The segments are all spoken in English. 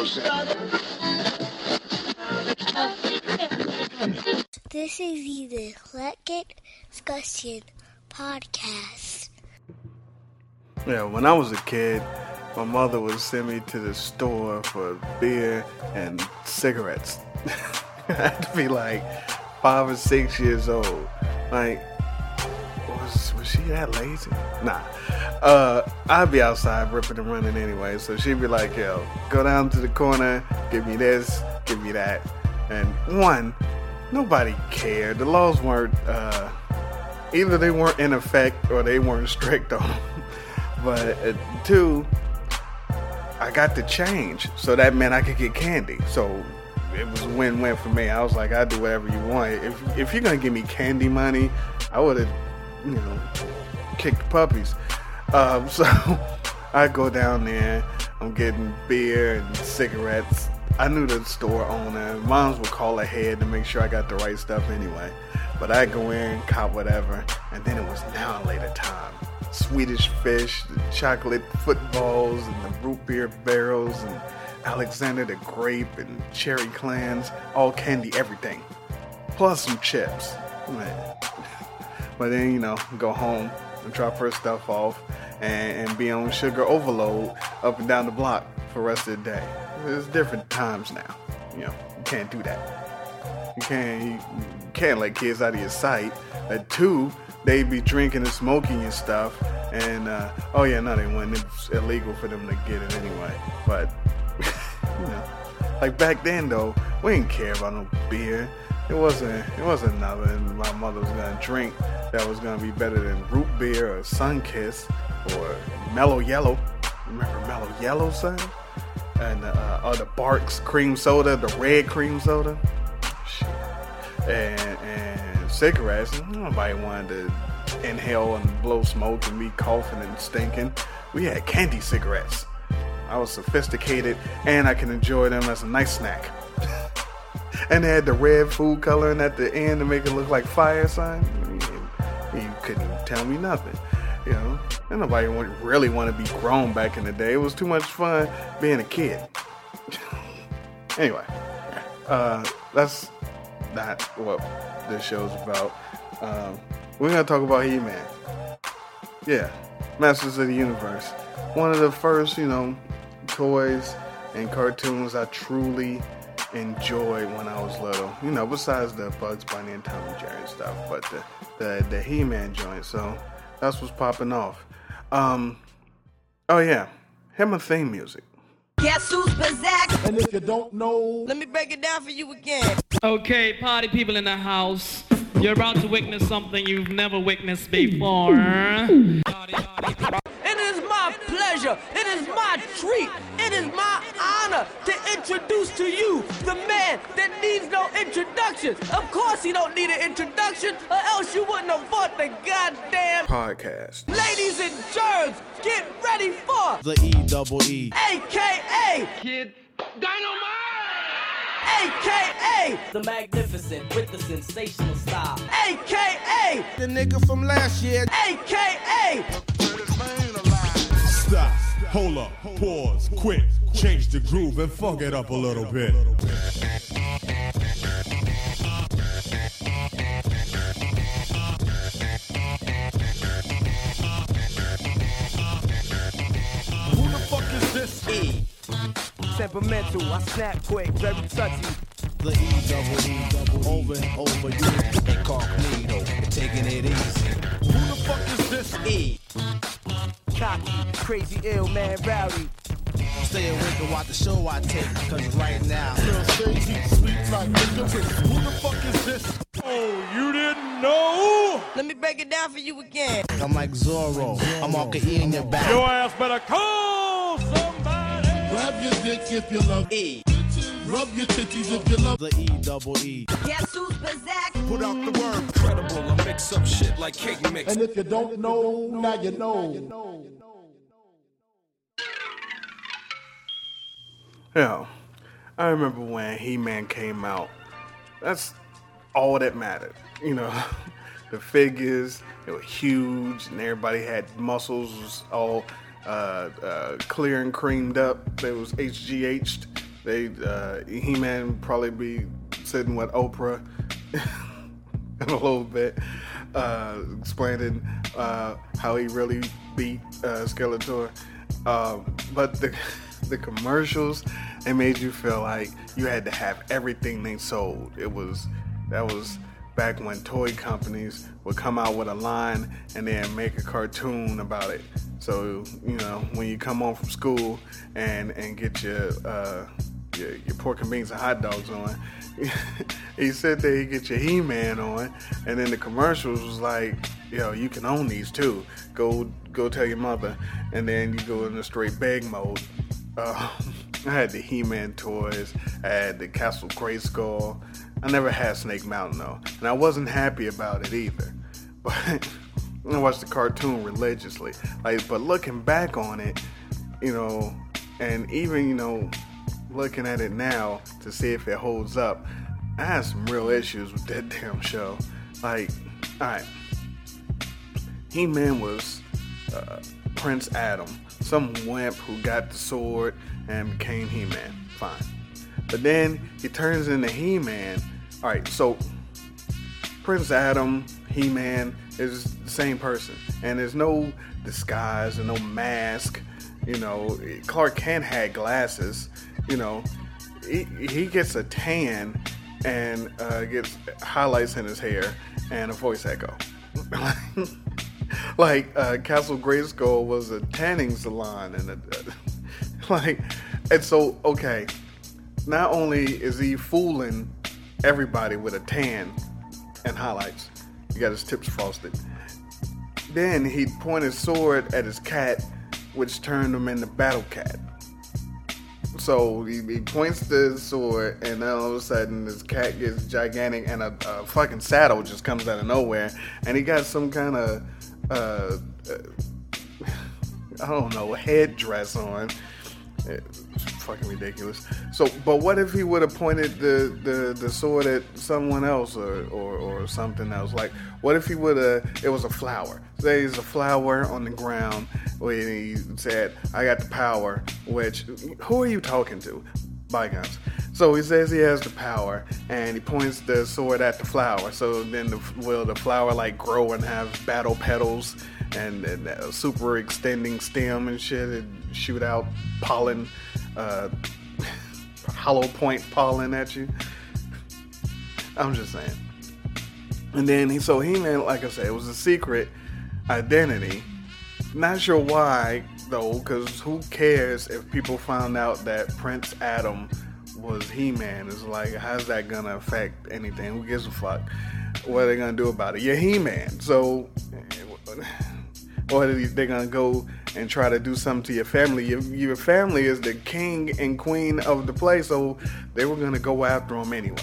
This is the Eclectic Discussion Podcast. Yeah, when I was a kid, my mother would send me to the store for beer and cigarettes. I had to be like five or six years old. Like, was, she that lazy? Nah. Uh, I'd be outside ripping and running anyway, so she'd be like, yo, go down to the corner, give me this, give me that. And one, nobody cared. The laws weren't, uh, either they weren't in effect or they weren't strict on them. But uh, two, I got the change, so that meant I could get candy. So it was a win-win for me. I was like, I do whatever you want. If if you're gonna give me candy money, I would have, you know, kicked puppies. Um, so I go down there. I'm getting beer and cigarettes. I knew the store owner. Moms would call ahead to make sure I got the right stuff anyway. But I go in, cop whatever, and then it was now later time. Swedish fish, the chocolate footballs, and the root beer barrels, and Alexander the grape, and cherry clans, all candy, everything. Plus some chips. Man. But then, you know, go home and drop her stuff off and, and be on sugar overload up and down the block for the rest of the day. It's different times now. You know, you can't do that. You can't you can't let kids out of your sight. At two, they'd be drinking and smoking and stuff. And uh, oh yeah, no, they wouldn't. It's illegal for them to get it anyway. But you know, like back then though, we didn't care about no beer. It wasn't. It wasn't nothing my mother was gonna drink that was gonna be better than root beer or Sunkist or Mellow Yellow. Remember Mellow Yellow, son? And uh, or the Barq's cream soda, the red cream soda. Shit. And and cigarettes. Nobody wanted to inhale and blow smoke and be coughing and stinking. We had candy cigarettes. I was sophisticated and I can enjoy them as a nice snack. and they had the red food coloring at the end to make it look like fire sign. You, couldn't tell me nothing. You know, and nobody really want to be grown back in the day. It was too much fun being a kid. anyway, uh, that's not what this show's about. Um, we're gonna talk about He-Man. Yeah, Masters of the Universe. One of the first, you know, toys and cartoons I truly enjoyed when I was little. You know, besides the Bugs Bunny and Tom and Jerry stuff, but the the, the He-Man joint. So that's what's popping off. Um, oh yeah, him a theme music. Guess who's Bazak? And if you don't know, Let me break it down for you again. Okay, party people in the house. You're about to witness something you've never witnessed before. It is my pleasure, it is my treat, it is my honor to introduce to you the man that needs no introduction. Of course he don't need an introduction, or else you wouldn't have fought the goddamn Podcast. ladies and germs. Get ready for the E double E. AKA Kid Dynamite! AKA The magnificent with the sensational style. AKA The nigga from last year. AKA Stop. Hold up. Pause. quit, Change the groove and fuck it up a little bit. Who the fuck is this? E. Temperamental, I snap quick, very touchy. The E double E double over and over. You incognito, taking it easy. Who the fuck is this? E. Cocky, crazy ill man rowdy. Stay awake and watch the show I take. Cause right now, Still stay deep, sweet like nigga. Who the fuck is this? Oh, you didn't know? Let me break it down for you again. I'm like Zorro. I'm all E in your back. Your ass better call somebody. Grab your dick if you love E. Rub your titties if you love The E double E. Guess who's Bazak? Put out the word. Credible, I mix up shit like cake mix. And if you don't know, now you know. Yeah, I remember when He-Man came out. That's all that mattered. You know, the figures they were huge, and everybody had muscles all uh, uh, clear and creamed up. They was HGH'd. they uh, He Man probably be sitting with Oprah in a little bit, uh, explaining uh, how he really beat uh, Skeletor. Um, but the the commercials, they made you feel like you had to have everything they sold. It was that was back when toy companies would come out with a line and then make a cartoon about it. So you know when you come home from school and and get your uh, your, your pork and beans and hot dogs on. he said there, he get your He-Man on, and then the commercials was like, yo, you can own these too. Go go tell your mother, and then you go in the straight bag mode. Uh, I had the He-Man toys, I had the Castle Grayskull. I never had Snake Mountain though, and I wasn't happy about it either. But I watched the cartoon religiously. Like, but looking back on it, you know, and even you know looking at it now to see if it holds up, I had some real issues with that damn show. Like, alright, He Man was uh, Prince Adam, some wimp who got the sword and became He Man. Fine. But then he turns into He Man. Alright, so Prince Adam, He Man is the same person, and there's no disguise and no mask. You know, Clark Kent had glasses you know, he, he gets a tan and uh, gets highlights in his hair and a voice echo. like uh, Castle Grayskull was a tanning salon and a, like, and so okay. Not only is he fooling everybody with a tan and highlights, he got his tips frosted. Then he'd point his sword at his cat, which turned him into Battle Cat. So he, he, points the sword, and then all of a sudden this cat gets gigantic, and a, a fucking saddle just comes out of nowhere, and he got some kind of uh, uh, I don't know headdress on. Fucking ridiculous. So, but what if he would have pointed the, the, the sword at someone else or, or, or something else? Like, what if he would have, it was a flower? There's a flower on the ground where he said, I got the power, which, who are you talking to? Bygones. So he says he has the power, and he points the sword at the flower. So then, the, will the flower like grow and have battle petals and, and a super extending stem and shit, and shoot out pollen, uh, hollow point pollen at you? I'm just saying. And then he, so he man, like I said, it was a secret identity. Not sure why though, because who cares if people found out that Prince Adam was He-Man? It's like, how's that gonna affect anything? Who gives a fuck? What are they gonna do about it? You're He-Man, so or they're gonna go and try to do something to your family. Your, your family is the king and queen of the place, so they were gonna go after him anyway.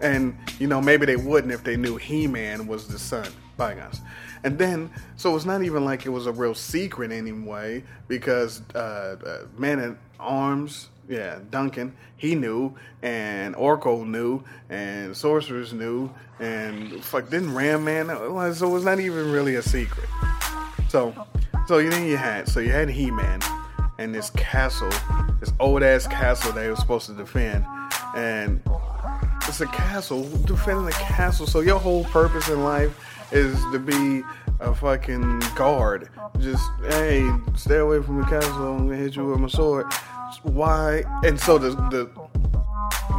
And you know, maybe they wouldn't if they knew He-Man was the son. Bygones. And then, so it's not even like it was a real secret anyway, because uh, uh, Man at Arms, yeah, Duncan, he knew, and Orko knew, and Sorcerers knew, and fuck, didn't Ram Man? So it was not even really a secret. So, so you then you had, so you had He Man, and this castle, this old ass castle they were supposed to defend, and it's a castle defending a castle. So your whole purpose in life is to be a fucking guard. Just hey, stay away from the castle. I'm gonna hit you with my sword. Why? And so the the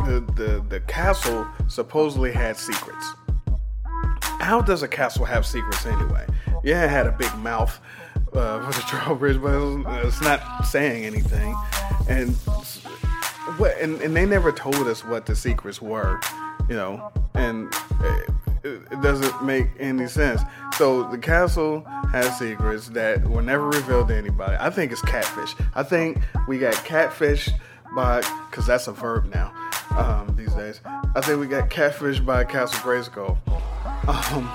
the the, the castle supposedly had secrets. How does a castle have secrets anyway? Yeah, it had a big mouth uh, for the drawbridge, but it's not saying anything. And what? And, and they never told us what the secrets were, you know. And it doesn't make any sense. So the castle has secrets that were never revealed to anybody. I think it's catfish. I think we got catfish by because that's a verb now um, these days. I think we got catfish by Castle Grayskull. Um,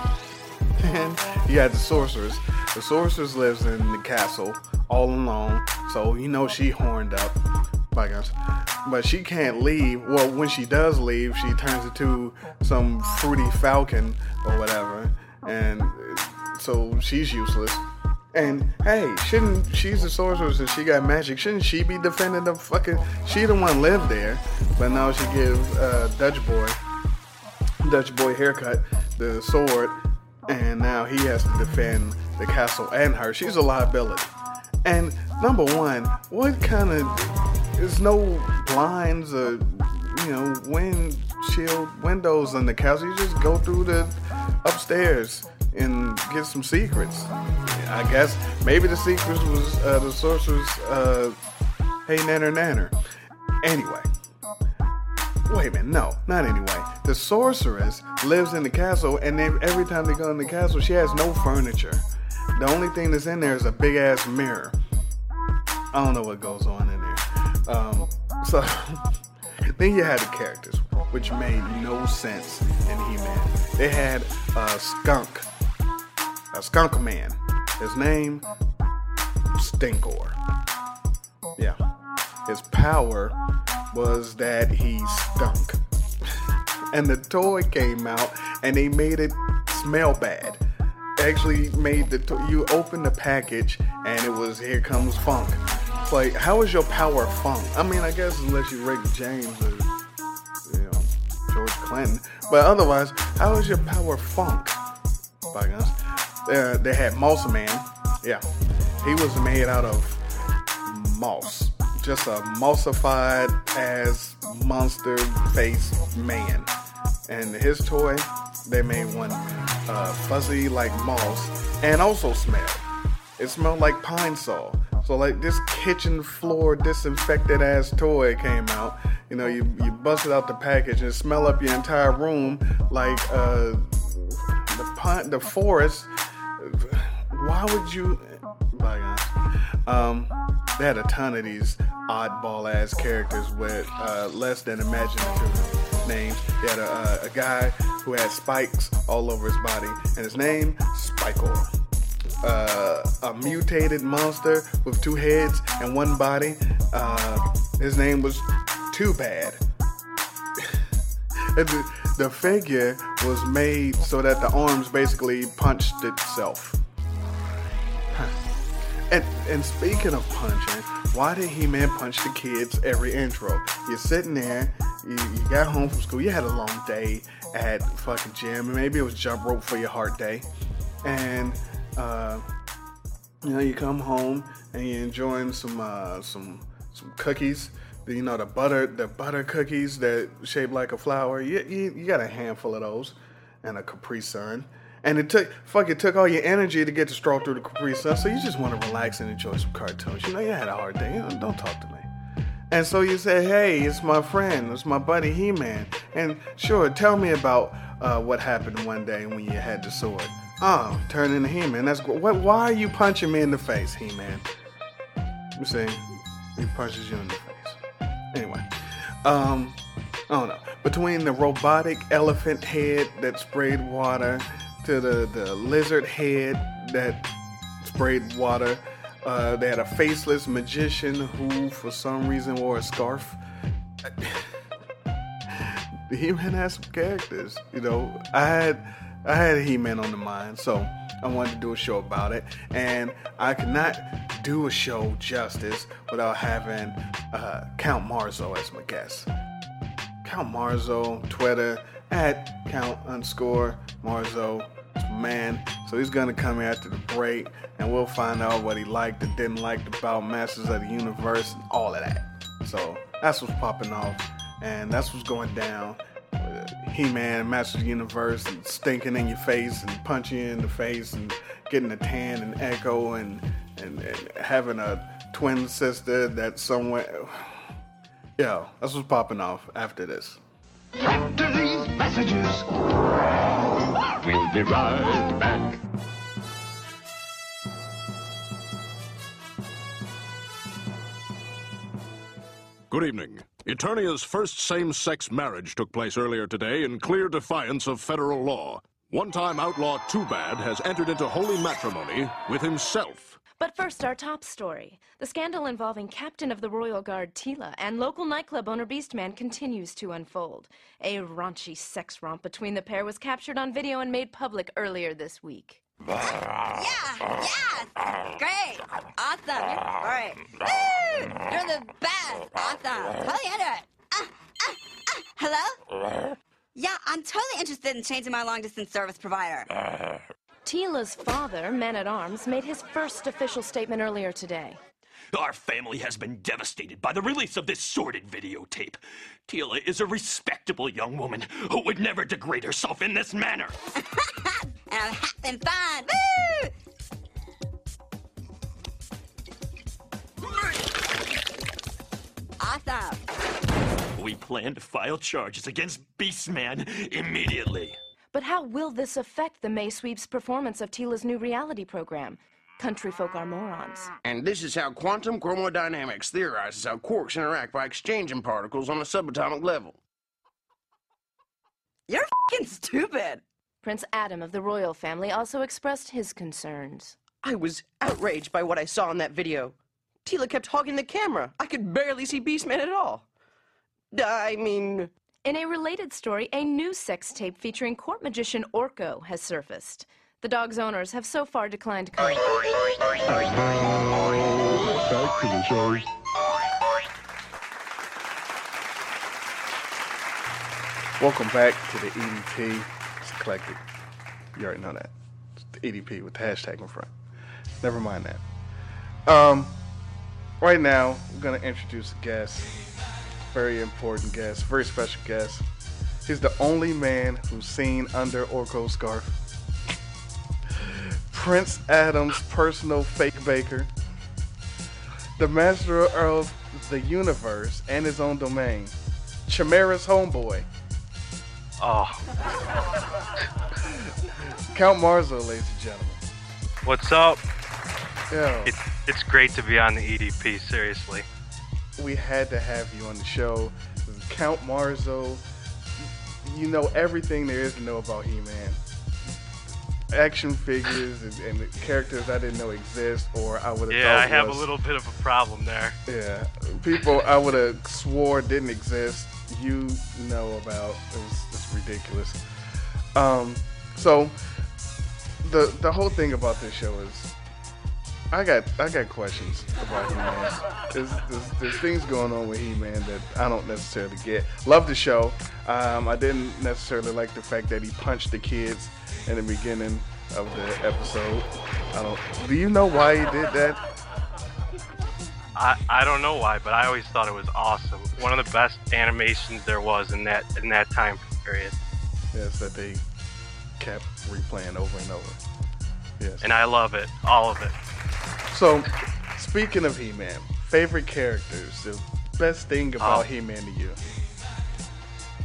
and you had the sorceress. The sorceress lives in the castle all alone, so you know she horned up. By guys but she can't leave. Well, when she does leave, she turns into some fruity falcon or whatever, and so she's useless. And hey, shouldn't she's the sorceress and she got magic? Shouldn't she be defending the fucking? She the one lived there, but now she gives uh, Dutch boy, Dutch boy haircut, the sword, and now he has to defend the castle and her. She's a liability. And number one, what kind of? There's no blinds or you know windshield windows in the castle. You just go through the upstairs and get some secrets. I guess maybe the secrets was uh, the sorcerer's uh, hey nanner nanner. Anyway, wait a minute, no, not anyway. The sorceress lives in the castle, and they, every time they go in the castle, she has no furniture. The only thing that's in there is a big ass mirror. I don't know what goes on in there. Um, so then you had the characters, which made no sense in He-Man. They had a skunk, a skunk man. His name, Stinkor. Yeah. His power was that he stunk. and the toy came out and they made it smell bad. Actually made the you open the package and it was here comes funk. Like how is your power funk? I mean I guess unless you Rick James or you know George Clinton, but otherwise how is your power funk? By guns. Uh, they had Moss Man. Yeah, he was made out of moss, just a mossified as monster face man. And his toy, they made one uh, fuzzy like moss and also smelled. It smelled like Pine-Sol. So like this kitchen floor disinfected ass toy came out. You know, you you busted out the package and smell up your entire room like uh, the pine, the forest. Why would you? Bygones. Um, they had a ton of these oddball ass characters with uh, less than imaginative names. They had a, uh, a guy who had spikes all over his body, and his name Spikor. Uh, a mutated monster with two heads and one body. Uh, his name was Too Bad. the, the figure was made so that the arms basically punched itself. And and speaking of punching, why did He Man punch the kids every intro? You're sitting there, you, you got home from school, you had a long day at fucking gym, maybe it was jump rope for your heart day, and uh, you know you come home and you're enjoying some uh, some some cookies. You know the butter the butter cookies that shaped like a flower. You, you, you got a handful of those, and a Capri Sun. And it took fuck it took all your energy to get to stroll through the Capri Sun. So you just want to relax and enjoy some cartoons. You know you had a hard day. You know, don't talk to me. And so you say, hey, it's my friend, it's my buddy He Man. And sure, tell me about uh, what happened one day when you had the sword. Oh, turn into He Man. That's what. Why are you punching me in the face, He Man? You see, he punches you in the face. Anyway, um, I don't know. Between the robotic elephant head that sprayed water to the, the lizard head that sprayed water, uh, they had a faceless magician who, for some reason, wore a scarf. the He-Man has some characters. You know, I had I had He-Man on the mind, so I wanted to do a show about it, and I could not do a show justice without having uh, Count Marzo as my guest. Count Marzo, Twitter at Count underscore Marzo, man. So he's gonna come here after the break, and we'll find out what he liked and didn't like about Masters of the Universe and all of that. So that's what's popping off, and that's what's going down. He-Man, Masters of the Universe, and stinking in your face and punching you in the face and getting a tan and Echo and, and, and having a twin sister that somewhere. Yeah, that's what's popping off after this. After these messages, we'll be right back. Good evening. Eternia's first same-sex marriage took place earlier today in clear defiance of federal law. One-time outlaw Too Bad has entered into holy matrimony with himself. But first, our top story. The scandal involving Captain of the Royal Guard Teela and local nightclub owner Beastman continues to unfold. A raunchy sex romp between the pair was captured on video and made public earlier this week. Yeah, yes, great, awesome. You're, all right, Woo! you're the best, awesome. Totally into it. Uh, uh, uh, hello? Yeah, I'm totally interested in changing my long distance service provider. Teela's father, Man at Arms, made his first official statement earlier today. Our family has been devastated by the release of this sordid videotape. Teela is a respectable young woman who would never degrade herself in this manner. and I'm having fun. Woo! Awesome. We plan to file charges against Beastman immediately. But how will this affect the May Sweep's performance of Teela's new reality program? Country folk are morons. And this is how quantum chromodynamics theorizes how quarks interact by exchanging particles on a subatomic level. You're fing stupid. Prince Adam of the royal family also expressed his concerns. I was outraged by what I saw in that video. Teela kept hogging the camera. I could barely see Beastman at all. I mean. In a related story, a new sex tape featuring court magician Orko has surfaced. The dog's owners have so far declined comment. Back to the show. Welcome back to the EDP. It's eclectic. You already know that. It's the EDP with the hashtag in front. Never mind that. Um, right now, we're gonna introduce a guest. Very important guest. Very special guest. He's the only man who's seen under Orko's scarf. Prince Adam's personal fake baker. The master of the universe and his own domain. Chimera's homeboy. Oh, Count Marzo, ladies and gentlemen. what's up? Yeah. It's it's great to be on the EDP. Seriously. we had to have you on the show. Count Marzo, you know everything there is to know about He-Man. Action figures and, and characters I didn't know exist, or I would have Yeah, I have was, a little bit of a problem there. Yeah, people I would have swore didn't exist. You know about it's, it's ridiculous. Um, so the the whole thing about this show is I got I got questions about He-Man. There's, there's, there's things going on with He-Man that I don't necessarily get. Love the show. Um, I didn't necessarily like the fact that he punched the kids in the beginning of the episode. I don't. Do you know why he did that? I, I don't know why, but I always thought it was awesome. One of the best animations there was in that in that time period. Yes, that they kept replaying over and over. Yes. And I love it, all of it. So, speaking of He-Man, favorite characters, the best thing about Oh. He-Man to you?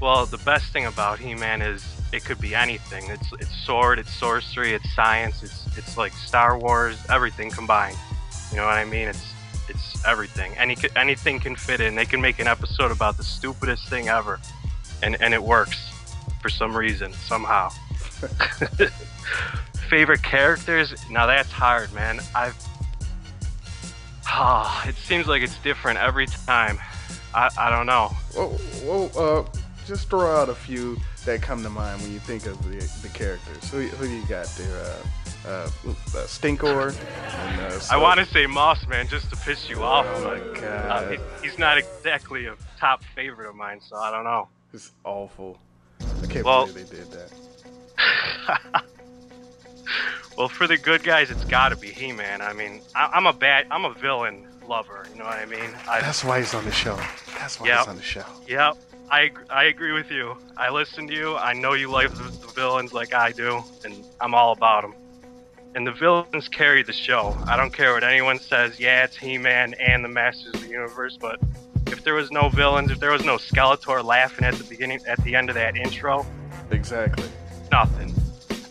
Well, the best thing about He-Man is it could be anything. It's it's sword, it's sorcery, it's science, it's it's like Star Wars, everything combined. You know what I mean? It's it's everything. Any anything can fit in. They can make an episode about the stupidest thing ever, and and it works for some reason somehow. Favorite characters? Now that's hard, man. I've Ah, it seems like it's different every time. I, I don't know. Well, well uh, just throw out a few that come to mind when you think of the, the characters. Who, who do you got there? Uh, uh, uh, Stinkor. And, uh, I want to say Moss Man just to piss you off, Oh but my uh, God. he- he's not exactly a top favorite of mine, so I don't know. It's awful. I can't Well- believe they did that. Well, for the good guys, it's got to be He-Man. I mean, I, I'm a bad, I'm a villain lover. You know what I mean? I, That's why he's on the show. That's why Yep. he's on the show. Yep. I, I agree with you. I listen to you. I know you like the, the villains like I do, and I'm all about them. And the villains carry the show. I don't care what anyone says. Yeah, it's He-Man and the Masters of the Universe, but if there was no villains, if there was no Skeletor laughing at the beginning, at the end of that intro, Exactly. nothing.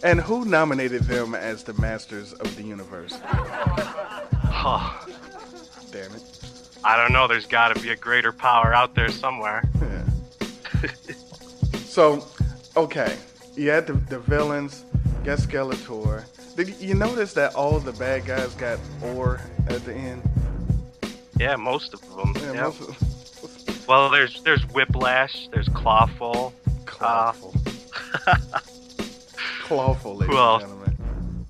And who nominated them as the Masters of the Universe? Huh. Damn it. I don't know. There's got to be a greater power out there somewhere. Yeah. So, okay, you had the, the villains, you got Skeletor. Did you notice that all the bad guys got ore at the end? Yeah, most of them. Yeah, yeah. most of- Well, there's there's Whiplash, there's Clawful. Clawful. Uh, Clawful, ladies else? and gentlemen.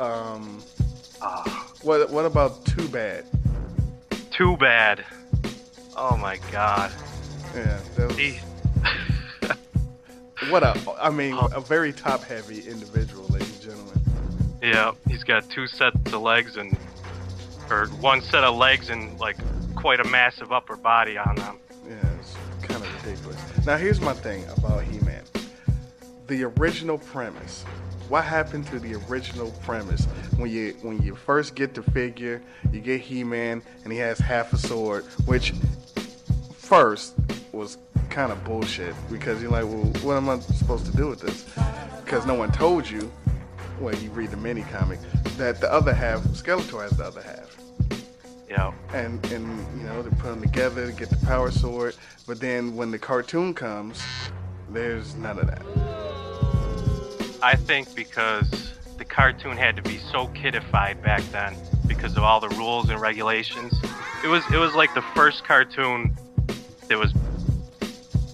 Um, Ah, what what about Too Bad? too bad. Oh my god. Yeah, that was, what a I mean a very top heavy individual, ladies and gentlemen. yeah, he's got two sets of legs and, or one set of legs and like quite a massive upper body on them. Yeah, it's kind of ridiculous. Now here's my thing about He-Man. The original premise. What happened to the original premise when you when you first get the figure, you get He-Man and he has half a sword, which first was kind of bullshit because you're like, well, what am I supposed to do with this? Because no one told you when you read the mini comic that the other half, Skeletor has the other half Yeah. and and you know they put them together to get the power sword. But then when the cartoon comes, there's none of that. I think because the cartoon had to be so kidified back then because of all the rules and regulations. It was it was like the first cartoon that was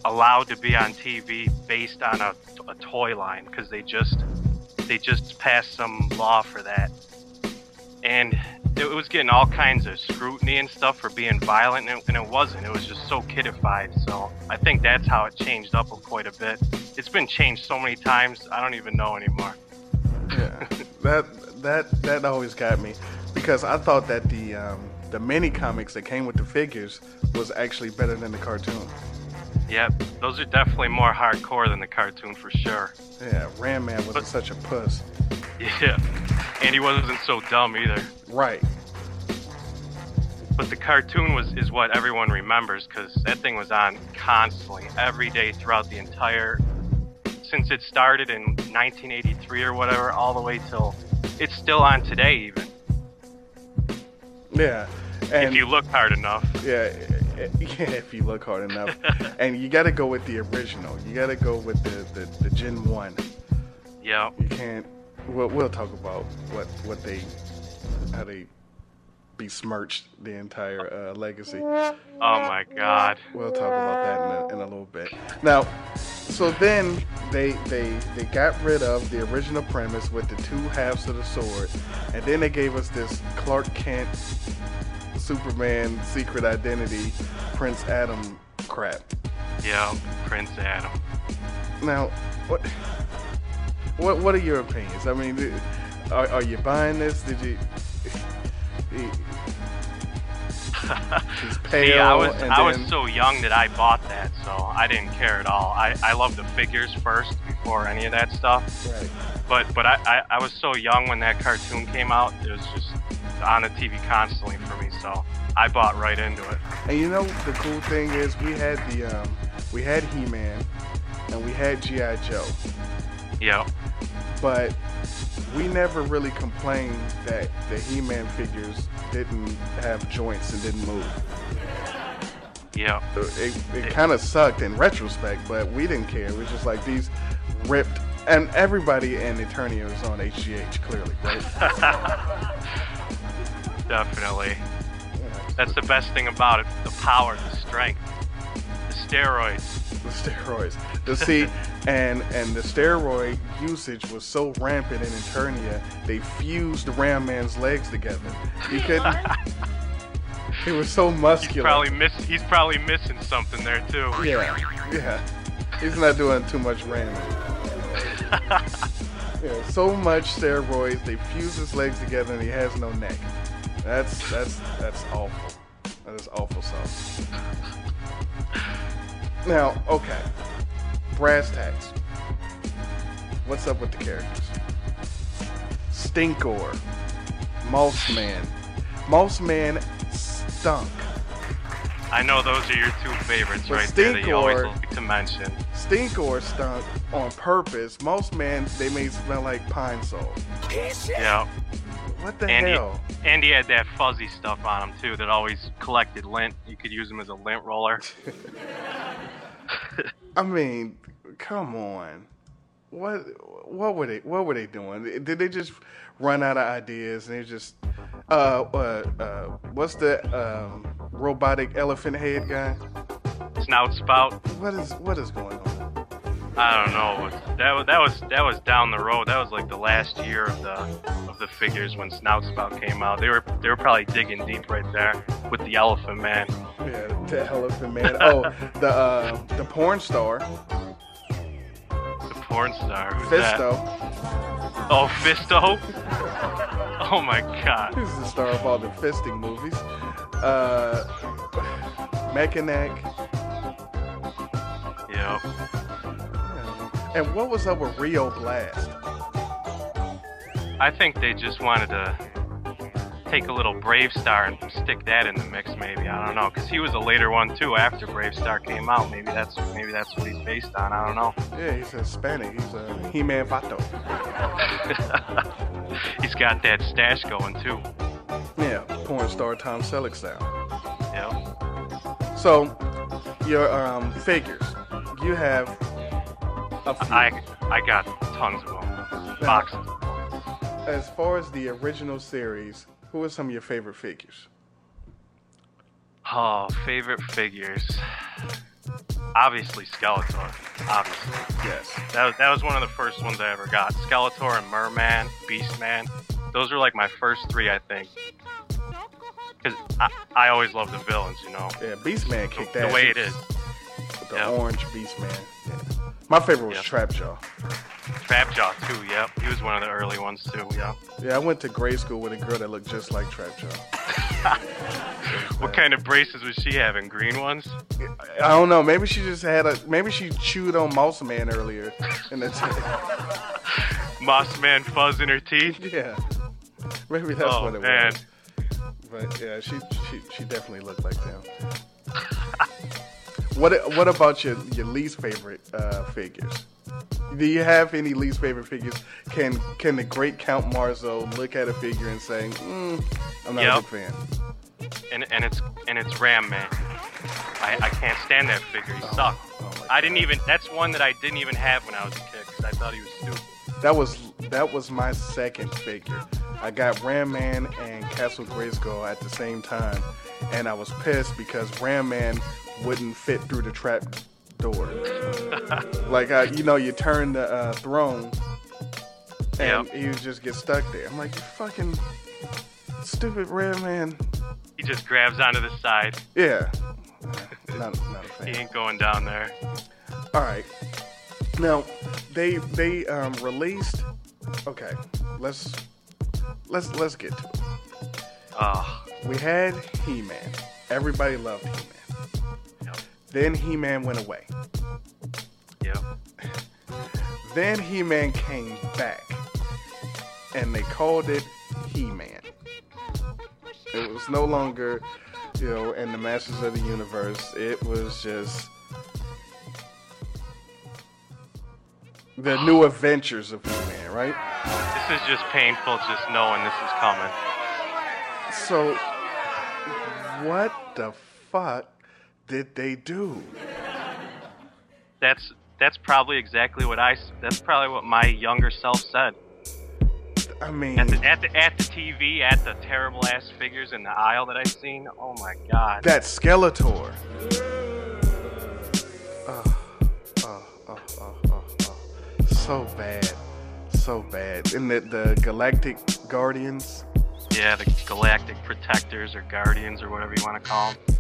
allowed to be on TV based on a, a toy line because they just they just passed some law for that. And it was getting all kinds of scrutiny and stuff for being violent, and it, and it wasn't. It was just so kidified. So I think that's how it changed up quite a bit. It's been changed so many times, I don't even know anymore. Yeah, that that that always got me because I thought that the um, the mini comics that came with the figures was actually better than the cartoon. Yep, those are definitely more hardcore than the cartoon for sure. Yeah, Ram Man wasn't such a puss. Yeah, and he wasn't so dumb either. Right. But the cartoon was is what everyone remembers because that thing was on constantly, every day throughout the entire. Since it started in 1983 or whatever, all the way till it's still on today, even Yeah. And if you look hard enough. Yeah, yeah, if you look hard enough. and you got to go with the original. You got to go with the, the, the Gen 1. Yeah. You can't. We'll, we'll talk about what, what they. how they besmirched the entire uh, legacy. Oh my God. We'll talk about that in a, in a little bit. Now, so then they they they got rid of the original premise with the two halves of the sword, and then they gave us this Clark Kent, Superman secret identity, Prince Adam crap. Yeah, Prince Adam. Now, what what what are your opinions? I mean, are, are you buying this? Did you? he- See, I was I was so young that I bought that, so I didn't care at all. I I love the figures first before any of that stuff. Right. But but I, I I was so young when that cartoon came out. It was just on the TV constantly for me, so I bought right into it. And you know the cool thing is we had the um, we had He-Man and we had GI Joe, Yep. but we never really complained that the He-Man figures didn't have joints and didn't move. Yep. It, it kind of sucked in retrospect, but we didn't care. It was just like these ripped, and everybody in Eternia was on HGH clearly, right? Definitely. That's the best thing about it. The power, the strength, the steroids. the steroids. The see, and and the steroid usage was so rampant in Eternia, they fused Ram Man's legs together. He couldn't. he was so muscular. He's probably miss. He's probably missing something there too. yeah, yeah. He's not doing too much ramming. yeah, so much steroids, they fuse his legs together, and he has no neck. That's that's that's awful. That is awful sauce. Now, okay, brass tacks. What's up with the characters? Stinkor, Mossman. Mossman stunk. I know those are your two favorites But right there that you always Stinkor- like to mention. Stinkor stunk on purpose. Mossman, they may smell like pine sol. Yeah. What the and hell? He, and he had that fuzzy stuff on him too that always collected lint. You could use him as a lint roller. I mean, come on. What what were they what were they doing? Did they just run out of ideas and they just uh uh, uh what's the um robotic elephant head guy? Snout spout. What is what is going on? I don't know. That was that was that was down the road. That was like the last year of the of the figures when Snout Spout came out. They were they were probably digging deep right there with the Elephant Man. Yeah, the Elephant Man. Oh, the uh, the porn star. The porn star. Who's that? Oh, Fisto. oh my God. He's the star of all the fisting movies. Uh, Mechanic. Yep. And what was up with Rio Blast? I think they just wanted to take a little BraveStarr and stick that in the mix. Maybe I don't know, because he was a later one too. After BraveStarr came out, maybe that's maybe that's what he's based on. I don't know. Yeah, he's Hispanic. He's a He-Man Vato. he's got that stash going too. Yeah, porn star Tom Selleck style. Yeah. So, your um, figures. You have. I I got tons of them. Boxes. As far as the original series, who are some of your favorite figures? Oh, favorite figures. Obviously, Skeletor. Obviously. Yes. That was, that was one of the first ones I ever got. Skeletor and Merman, Beastman. Those were like my first three, I think. Because I, I always love the villains, you know. Yeah, Beastman kicked that. The way it is. With the Yep. orange Beastman. Yeah. My favorite was Yep. Trapjaw. Trapjaw, too, yep. He was one of the early ones, too, yeah. Yeah, I went to grade school with a girl that looked just like Trapjaw. What kind of braces was she having? Green ones? I don't know. Maybe she just had a. Maybe she chewed on Moss Man earlier. In the Moss Man fuzz in her teeth? yeah. Maybe that's oh, what it man. was. But yeah, she she she definitely looked like them. What what about your your least favorite uh, figures? Do you have any least favorite figures? Can can the great Count Marzo look at a figure and say, mm, "I'm not Yep. a big fan"? and and it's and it's Ram Man. I, I can't stand that figure. He sucked. I didn't even. That's one that I didn't even have when I was a kid because I thought he was stupid. That was that was my second figure. I got Ram Man and Castle Grayskull at the same time, and I was pissed because Ram Man wouldn't fit through the trap door. like uh, you know, you turn the uh, throne, and he would just get stuck there. I'm like, you fucking stupid Ram Man. He just grabs onto the side. Yeah, not, not. He ain't going down there. All right. Now they they um, released. Okay, let's let's let's get to it. Oh, We had He Man. Everybody loved He Man. Then He Man went away. Yep. Then He Man came back, and they called it He Man. It was no longer, you know, in the Masters of the Universe. It was just the new adventures of He Man, right? This is just painful just knowing this is coming. So, what the fuck did they do? That's that's probably exactly what I. That's probably what my younger self said. I mean, At the, at the at the TV, at the terrible ass figures in the aisle that I've seen. Oh my god. that Skeletor. Oh, oh, oh, oh, oh, oh. So bad. So bad. And the, the Galactic Guardians. Yeah, the Galactic Protectors or Guardians or whatever you want to call them.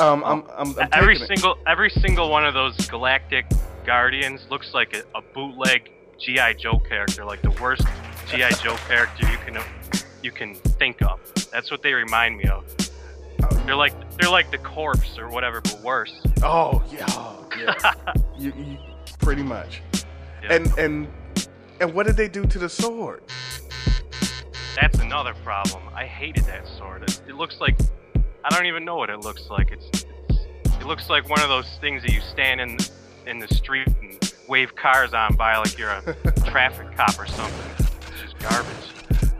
Um, I'm, I'm, I'm every taking it- single every single one of those Galactic Guardians looks like a, a bootleg GI Joe character, like the worst GI Joe character you can you can think of. That's what they remind me of. They're like they're like the corpse or whatever, but worse. Oh yeah, oh, yeah. you, you, pretty much. Yeah. And and and what did they do to the sword? That's another problem. I hated that sword. It, it looks like I don't even know what it looks like. It's, it's it looks like one of those things that you stand in in the street and wave cars on by like you're a traffic cop or something. It's just garbage.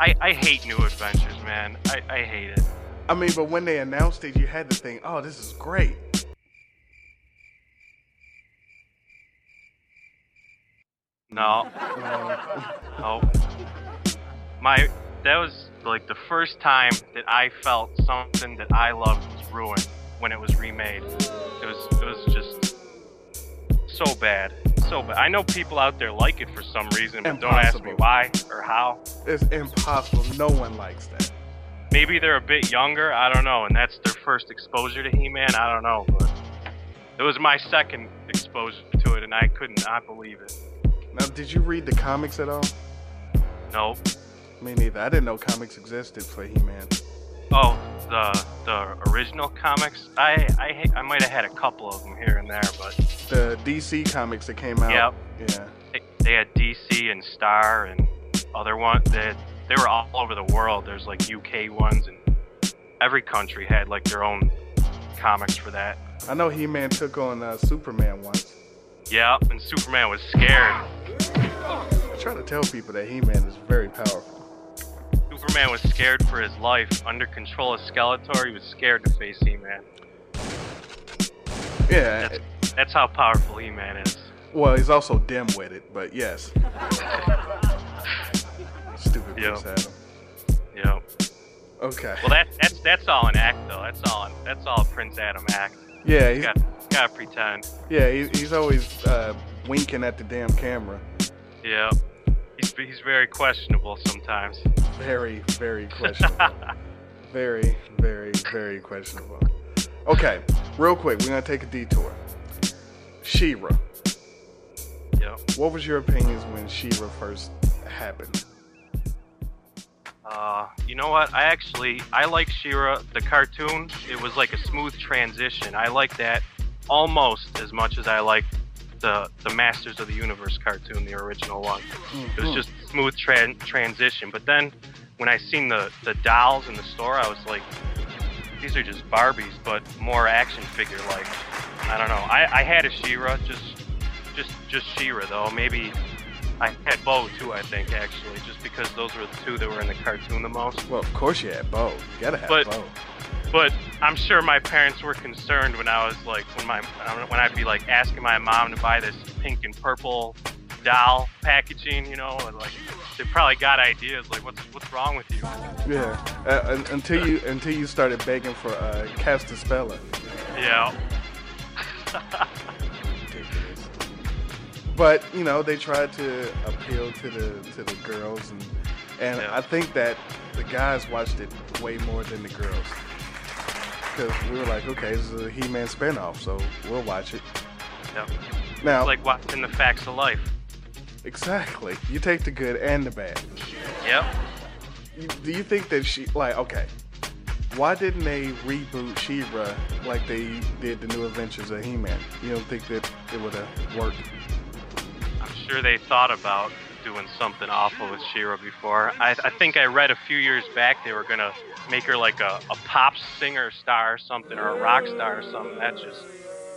I I hate new adventures, man. I, I hate it. I mean, but when they announced it, you had to think, oh, this is great. No. No. My that was like the first time that I felt something that I loved was ruined when it was remade. It was it was just so bad, so bad. I know people out there like it for some reason, but don't ask me why or how. It's impossible. No one likes that. Maybe they're a bit younger. I don't know, and that's their first exposure to He-Man. I don't know, but it was my second exposure to it, and I could not believe it. Now, did you read the comics at all? Nope. Me neither. I didn't know comics existed for He-Man. Oh, the the original comics. I I I might have had a couple of them here and there, but The DC comics that came out. Yep. Yeah. they, they had DC and Star and other one. They they were all over the world. There's like UK ones, and every country had like their own comics for that. I know He-Man took on uh, Superman once. Yeah, and Superman was scared. I try to tell people that He-Man is very powerful. Superman was scared for his life. Under control of Skeletor, he was scared to face He-Man. Yeah. That's how powerful He-Man is. Well, he's also dim-witted, but yes. Stupid Yep. Prince Adam. Yep. Okay. Well, that that's that's all an act, though. That's all. That's all Prince Adam act. Yeah, he's got gotta pretend. yeah, he, he's always uh, winking at the damn camera. Yeah. He's he's very questionable sometimes. Very, very questionable. very, very, very questionable. Okay, real quick, we're gonna take a detour. She-Ra. Yep. What was your opinions when She-Ra first happened? Uh, you know what? I actually I like She-Ra the cartoon. It was like a smooth transition. I like that almost as much as I like the the Masters of the Universe cartoon, the original one. It was Mhm. just smooth tran- transition. But then when I seen the the dolls in the store, I was like, these are just Barbies, but more action figure like. I don't know. I, I had a She-Ra, just just just She-Ra though. Maybe I had Bow too. I think actually, just because those were the two that were in the cartoon the most. Well, of course you had Bow. You gotta have But- Bow. But I'm sure my parents were concerned when I was like when my when I'd be like asking my mom to buy this pink and purple doll packaging, you know, and like they probably got ideas like what's what's wrong with you? Yeah, uh, until you until you started begging for uh, Castaspella. Yeah. But you know they tried to appeal to the to the girls, and and Yeah. I think that the guys watched it way more than the girls because we were like, okay, this is a He-Man spinoff, so we'll watch it. Yep. Now, It's like watching the facts of life. exactly, you take the good and the bad. Yep. Do you think that she like okay? Why didn't they reboot She-Ra like they did the New Adventures of He-Man? You don't think that it would have worked? I'm sure they thought about doing something awful with She-Ra before. I, I think I read a few years back they were gonna make her like a, a pop singer star or something or a rock star or something. That just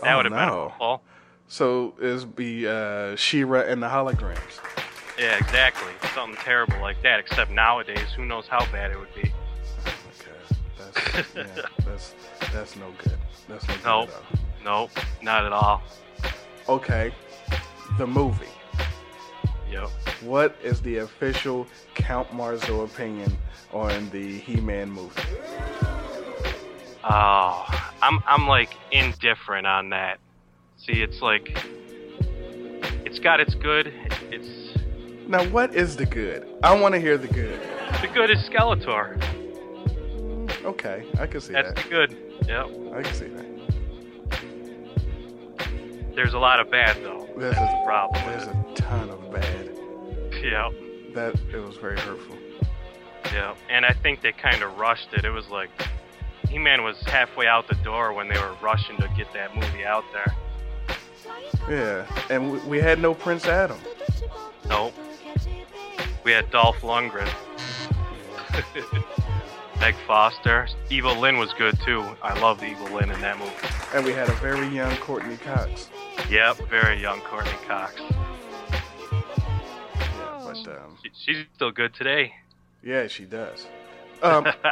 that Oh, would have been no. awful. So it's be uh, She-Ra and the holograms. Yeah, exactly. Something terrible like that. Except nowadays, who knows how bad it would be. That's, yeah, that's that's no good. That's no good. Nope. Nope. Not at all. Okay, the movie. Yep. What is the official Count Marzo opinion on the He-Man movie? Oh, I'm I'm like indifferent on that. See, it's like it's got its good. It's Now, what is the good? I want to hear the good. the good is Skeletor. Okay, I can see That's that. That's the good. Yep. I can see that. There's a lot of bad though. There's That's a, the problem. There's a ton of bad. Yep. That it was very hurtful. Yeah, and I think they kind of rushed it. It was like He-Man was halfway out the door when they were rushing to get that movie out there. Yeah, and we, we had no Prince Adam. Nope. We had Dolph Lundgren. Meg Foster. Evil Lynn was good too. I love Evil Lynn in that movie. And we had a very young Courteney Cox. Yep, very young Courteney Cox. Yeah, but um, She, she's still good today. yeah, she does. Um,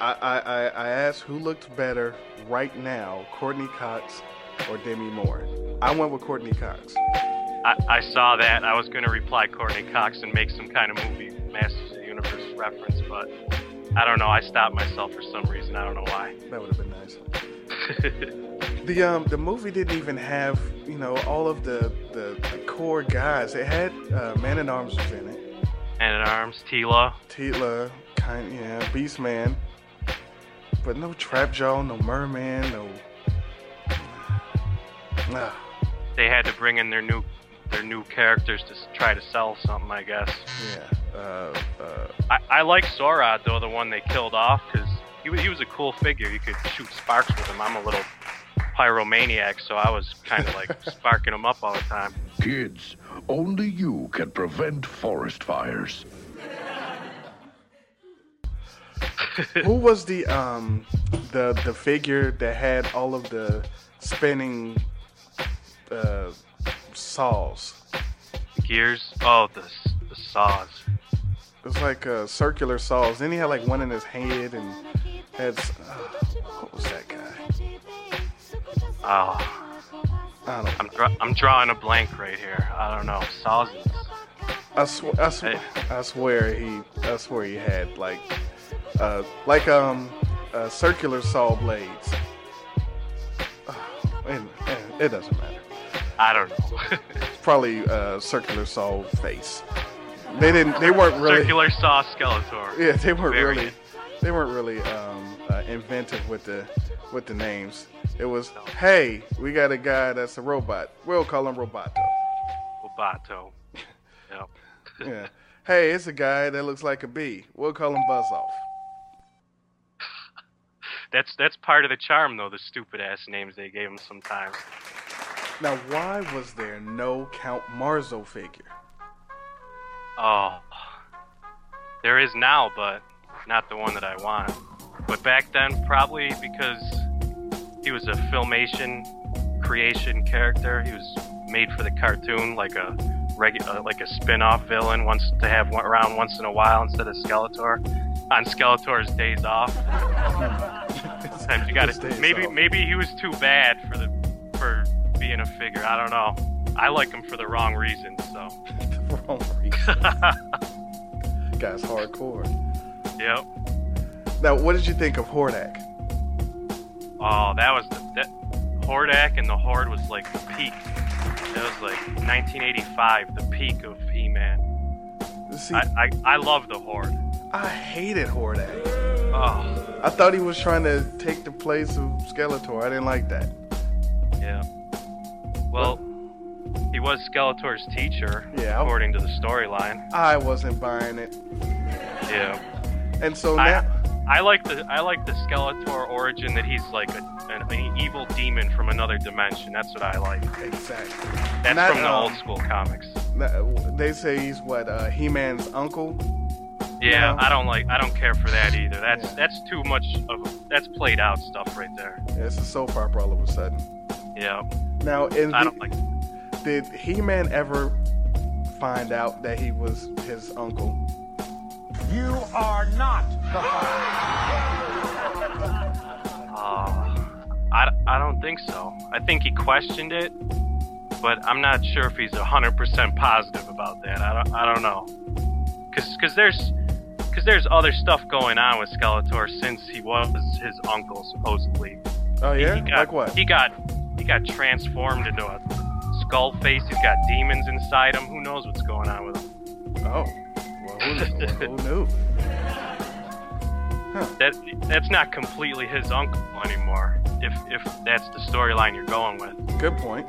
I, I, I, I asked who looked better right now, Courteney Cox or Demi Moore. I went with Courteney Cox. I, I saw that. I was going to reply Courteney Cox and make some kind of movie Masters of the Universe reference, but I don't know. I stopped myself for some reason. I don't know why. That would have been nice. The um the movie didn't even have you know all of the the, the core guys. It had uh, Man at Arms was in it. Man at Arms, Teela. Teela, kind yeah, Beast Man. But no Trap Jaw, no Merman, no. Ah, They had to bring in their new their new characters to try to sell something, I guess. yeah. Uh, uh, I, I like Saurod though, the one they killed off, because he, he was a cool figure. You could shoot sparks with him. I'm a little pyromaniac, so I was kind of like sparking him up all the time. Kids, only you can prevent forest fires. who was the um the the figure that had all of the spinning uh saws? Gears. Oh, the the saws. It was like uh, circular saws. Then he had like one in his hand and had s- uh, what was that guy? Oh, I don't. I'm dra- I'm drawing a blank right here. I don't know. Saws. I swear, I swear, I swear he, I swear he had like, uh, like um, uh, circular saw blades. And, and it doesn't matter. I don't know. It's probably uh, circular saw face. They didn't. They weren't really. Circular saw Skeletor. Yeah, they weren't Variant. really. They weren't really um, uh, inventive with the with the names. It was, hey, we got a guy that's a robot. We'll call him Roboto. Roboto. Yep. Yeah. Hey, it's a guy that looks like a bee. We'll call him Buzz Off. That's that's part of the charm, though. The stupid ass names they gave him sometimes. Now, why was there no Count Marzo figure? Oh, there is now, but not the one that I want. But back then, probably because he was a filmation creation character. He was made for the cartoon, like a regu- uh, like a spin-off villain, wants to have one around once in a while instead of Skeletor. On Skeletor's days off. Sometimes you got to maybe off. maybe he was too bad for the for being a figure. I don't know. I like him for the wrong reasons, so. The wrong reason. Guy's hardcore. Yep. Now, what did you think of Hordak? Oh, that was the that, Hordak and the Horde was like the peak. That was like 1985, the peak of He-Man. See, I, I I love the Horde. I hated Hordak. Oh, I thought he was trying to take the place of Skeletor. I didn't like that. yeah. Well, he was Skeletor's teacher, Yeah. according to the storyline. I wasn't buying it. Yeah. And so I, now, I like the I like the Skeletor origin that he's like a, an, an evil demon from another dimension. That's what I like. exactly. That's Not, from the um, old school comics. They say he's what uh, He-Man's uncle. Yeah, No. I don't like. I don't care for that either. That's that's too much of. A, that's played out stuff right there. Yeah, it's a soap opera all of a sudden. Yeah, Now, in I the- don't like. Did He-Man ever find out that he was his uncle? You are not the Uh, I, I don't think so. I think he questioned it, but I'm not sure if he's hundred percent positive about that. I don't. I don't know. Cause, cause there's, cause there's other stuff going on with Skeletor since he was his uncle supposedly. Oh He- yeah, he got, like what? He got he got transformed into a skull face. He's got demons inside him. Who knows what's going on with him? Oh, well, who, who knew? That that's not completely his uncle anymore. If if that's the storyline you're going with. Good point.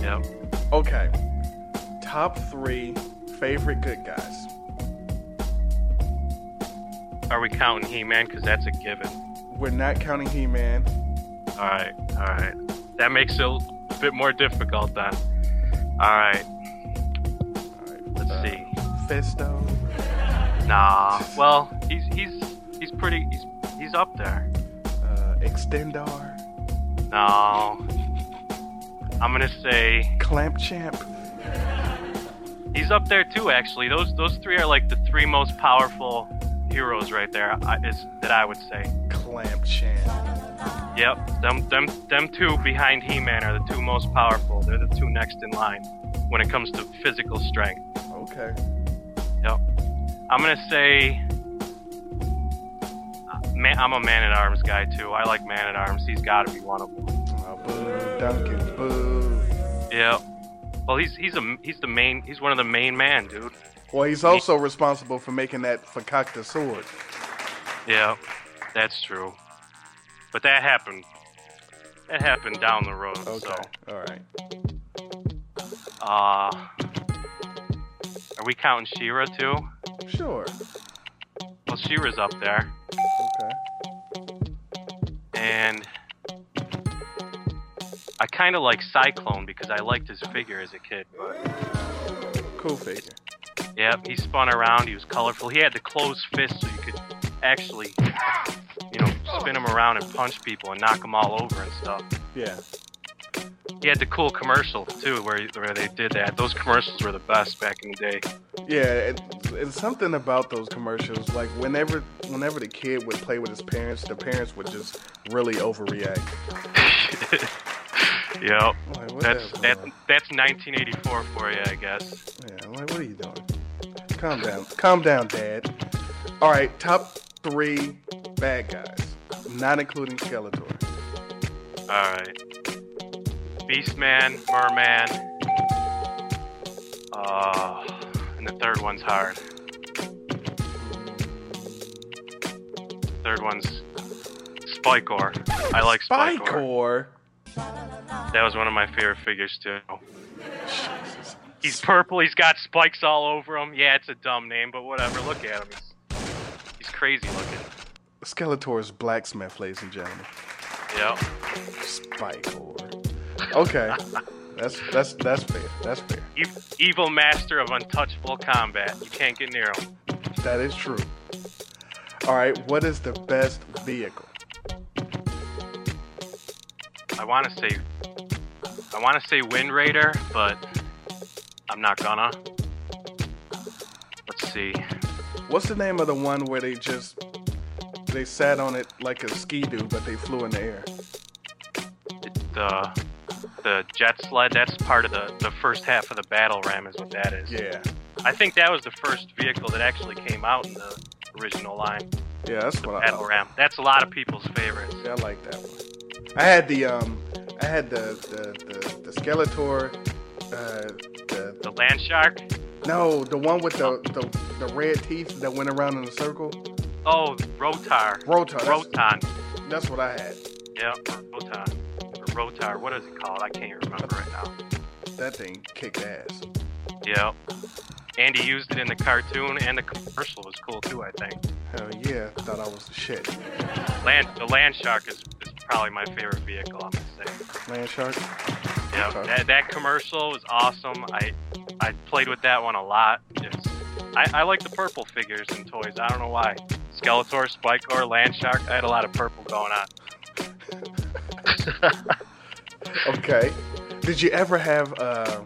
Yep. Okay, top three favorite good guys. Are we counting He-Man? Because that's a given. We're not counting He-Man. All right, all right. That makes it a bit more difficult then. All right. Let's Uh, see. Fisto. Nah. Well, he's he's he's pretty. He's he's up there. Uh, Extendar. No. I'm gonna say Clamp Champ. he's up there too. Actually, those those three are like the three most powerful heroes right there. I, is that I would say. Clamp Champ. Yep, them them them two behind He-Man are the two most powerful. They're the two next in line when it comes to physical strength. Okay. Yep. I'm gonna say. Uh, man, I'm a man at arms guy too. I like man at arms. He's got to be one of them. Oh, boo, Duncan, boo. Yeah. Well, he's he's a he's the main he's one of the main man, dude. Well, he's also responsible for making that Fakakta sword. Yeah, that's true. But that happened. That happened down the road. Okay, So, all right. uh, are we counting She-Ra too? Sure. Well, She-Ra's up there, Okay. and I kind of like Sy-Klone because I liked his figure as a kid. Cool figure. Yep, he spun around. He was colorful. He had the closed fist, so you could actually, you know, spin him around and punch people and knock them all over and stuff. Yeah. He had the cool commercial too, where where they did that. Those commercials were the best back in the day. Yeah, it, it's something about those commercials. Like whenever, whenever the kid would play with his parents, the parents would just really overreact. Yep, Like, that's that, that's 1984 for you, I guess. Yeah, I'm like, what are you doing? Calm down, calm down, Dad. All right, top three bad guys, not including Skeletor. All right, Beastman, Merman. Uh, and the third one's hard. Third one's Spikor. I like Spikor. Spikor. That was one of my favorite figures too. He's purple. He's got spikes all over him. Yeah, it's a dumb name, but whatever. Look at him. He's crazy looking. Skeletor's blacksmith, ladies and gentlemen. Yep. Spikor. Okay, that's that's that's fair. That's fair. E- evil master of untouchable combat. You can't get near him. That is true. All right, what is the best vehicle? I want to say, I want to say Wind Raider, but I'm not gonna. Let's see. What's the name of the one where they just they sat on it like a Ski-Doo, but they flew in the air? The the jet sled. That's part of the the first half of the battle ram. Is what that is. Yeah. I think that was the first vehicle that actually came out in the original line. Yeah, that's what I. Battle ram. That's a lot of people's favorites. Yeah, I like that one. I had the um, I had the the the, the Skeletor, uh, the The land shark. No, the one with the, the the red teeth that went around in a circle. Oh, Rotar. Rotar. That's, Roton. that's what I had. Yeah, Roton. Rotar. What is it called? I can't remember right now. That thing kicked ass. Yeah. And he used it in the cartoon, and the commercial was cool too. I think. Hell yeah, thought I was the shit. Land, the land shark is, is probably my favorite vehicle. I'm gonna say. Land shark. Yeah, Okay. that, that commercial was awesome. I I played with that one a lot. It's, I, I like the purple figures and toys. I don't know why. Skeletor, Spikor, Land Shark. I had a lot of purple going on. Okay. Did you ever have uh,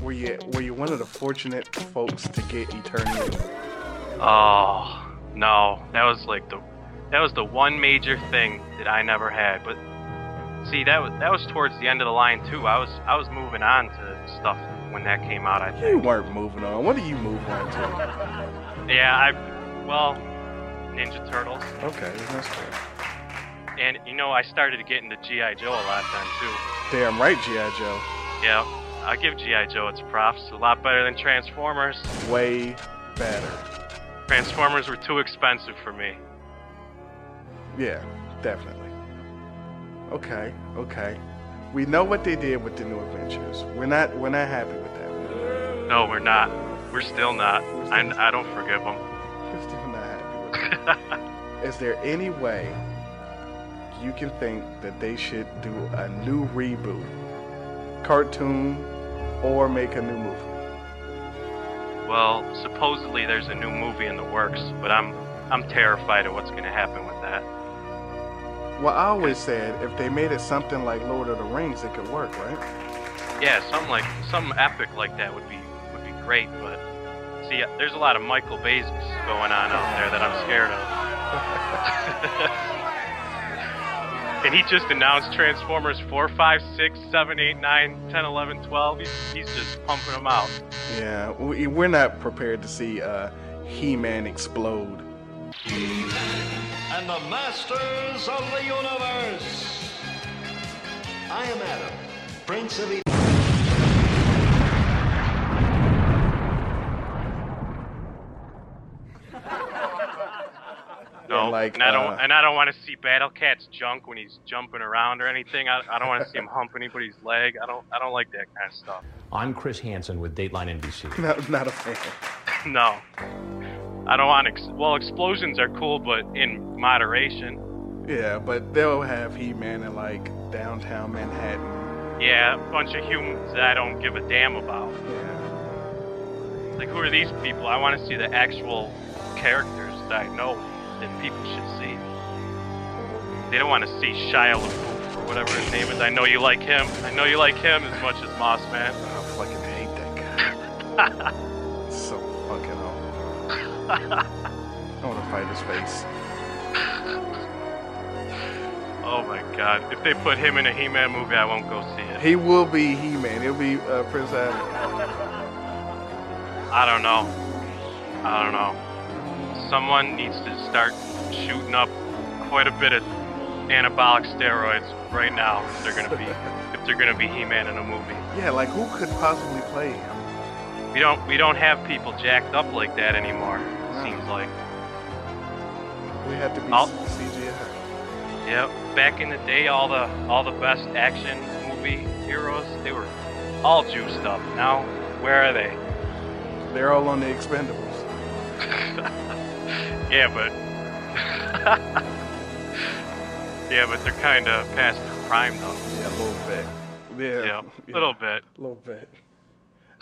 were you were you one of the fortunate folks to get Eternia? Oh no, that was like the that was the one major thing that I never had. But see, that was that was towards the end of the line too. I was I was moving on to stuff when that came out. I think. You weren't moving on. What are you moving on to? Yeah, I well, Ninja Turtles. Okay, that's fair. And you know, I started to get into GI Joe a lot then too. Damn right, GI Joe. Yeah, I give GI Joe its props. A lot better than Transformers. Way better. Transformers were too expensive for me. Yeah, definitely. Okay, okay. We know what they did with the new Adventures. We're not we're not happy with that. No, we're not. We're still not. I, I don't forgive them. We're still not happy with that. Is there any way you can think that they should do a new reboot, cartoon, or make a new movie? Well, supposedly there's a new movie in the works, but I'm I'm terrified of what's going to happen with that. Well, I always said if they made it something like Lord of the Rings, it could work, right? Yeah, something like some epic like that would be would be great, but see, there's a lot of Michael Bay's going on out there that I'm scared of. and he just announced Transformers 4, 5, 6, 7, 8, 9, 10, 11, 12. He's, he's just pumping them out. Yeah, we, we're not prepared to see uh, He-Man explode. and the masters of the universe. I am Adam, Prince of. E- No, like, and I don't uh, and I don't want to see Battle Cat's junk when he's jumping around or anything. I, I don't want to see him hump anybody's leg. I don't I don't like that kind of stuff. I'm Chris Hansen with Dateline NBC. Not, not a fan. no, I don't want. Ex- well, explosions are cool, but in moderation. Yeah, but they'll have He-Man in like downtown Manhattan. Yeah, a bunch of humans that I don't give a damn about. Yeah. Like, who are these people? I want to see the actual characters that I know that people should see. They don't want to see Shia LaBeouf or whatever his name is. I know you like him. I know you like him as much as Moss Man. I fucking hate that guy. so fucking awful. I want to fight his face. Oh my god. If they put him in a He Man movie, I won't go see it. He will be He-Man. He'll be uh, Prince Adam. I don't know. I don't know. Someone needs to start shooting up quite a bit of anabolic steroids right now if they're gonna be if they're gonna be He-Man in a movie. Yeah, like who could possibly play him? We don't we don't have people jacked up like that anymore. It seems like. We have to be I'll- CGI. Yep. Back in the day, all the all the best action movie heroes they were all juiced up. Now, where are they? They're all on the Expendables. Yeah, but yeah, but they're kind of past their prime though. Yeah, a little bit. Yeah, Yeah, a little bit. A little bit.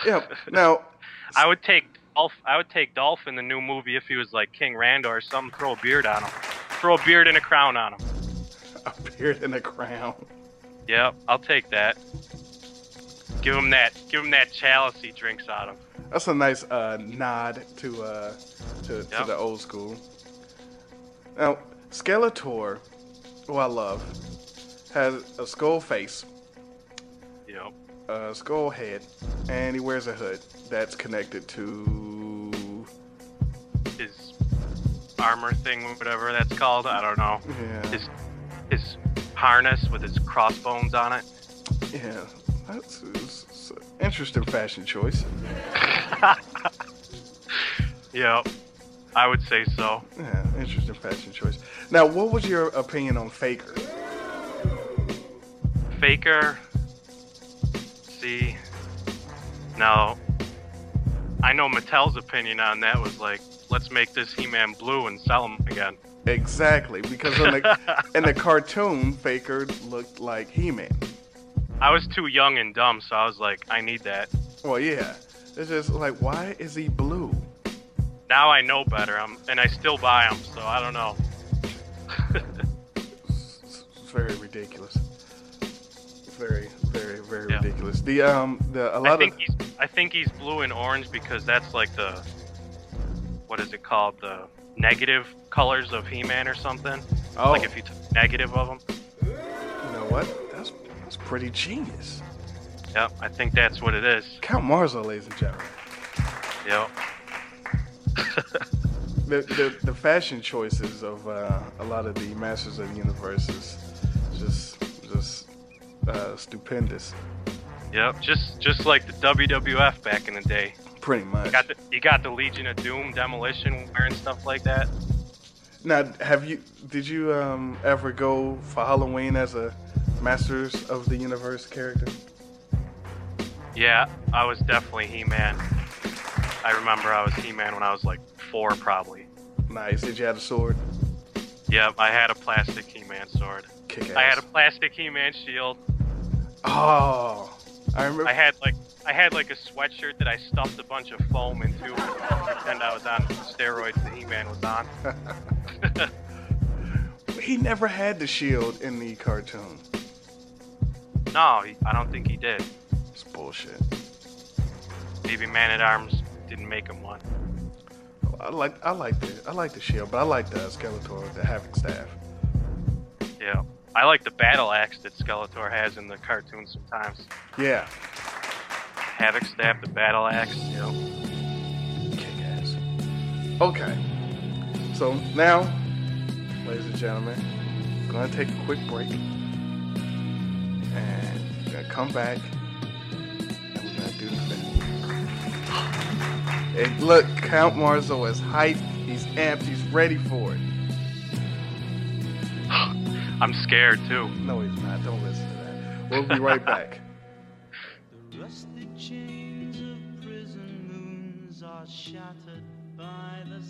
Yeah. Now, I would take Dolph. I would take Dolph in the new movie if he was like King Randor or something. Throw a beard on him. Throw a beard and a crown on him. a beard and a crown. Yep, I'll take that. Give him that. Give him that chalice he drinks out of. That's a nice uh, nod to uh, to, to the old school. Now, Skeletor, who I love, has a skull face, Yep. a skull head, and he wears a hood that's connected to. His armor thing, whatever that's called. I don't know. Yeah. His his harness with his crossbones on it. Yeah, that's it's an interesting fashion choice. yeah, I would say so. Yeah, interesting fashion choice. Now, what was your opinion on Faker? Faker. See. Now, I know Mattel's opinion on that was like, let's make this He-Man blue and sell him again. Exactly, because in the in the cartoon, Faker looked like He-Man. I was too young and dumb, so I was like, I need that. Well, yeah, it's just like, why is he blue? Now I know better, I'm, and I still buy them, so I don't know. It's very ridiculous. Very, very, very Yeah. ridiculous. The um, the a lot I think of he's I think he's blue and orange because that's like the what is it called the negative colors of He-Man or something. Oh. Like if you took negative of them. you know what? Pretty genius. Yep, I think that's what it is. Count Marzo, ladies and gentlemen. Yep. The, the the fashion choices of uh, a lot of the Masters of the Universe is just just uh, stupendous. Yep, just just like the WWF back in the day. Pretty much. You got the you got the Legion of Doom demolition wearing stuff like that. Now, have you did you um, ever go for Halloween as a Masters of the Universe character? Yeah, I was definitely He-Man. I remember I was He-Man when I was like four, probably. Nice. Did you have a sword? Yep, I had a plastic He-Man sword. Kick-ass. I had a plastic He-Man shield. Oh, I remember. I had like I had like a sweatshirt that I stuffed a bunch of foam into and pretend I was on steroids that He-Man was on. He never had the shield in the cartoon. No, he, I don't think he did. It's bullshit. Maybe Man at Arms didn't make him one. I like I like the I like the shield, but I like the Skeletor, the Havoc staff. Yeah, I like the battle axe that Skeletor has in the cartoon sometimes. Yeah. Havoc staff, the battle axe. You know. Kick ass. Okay. So now, ladies and gentlemen, gonna take a quick break. And we're gonna come back and we're gonna do the thing. And look, Count Marzo is hyped. He's amped. He's ready for it. I'm scared too. No, he's not. Don't listen to that. We'll be right back. Rusty chains of prison moons are shattered by the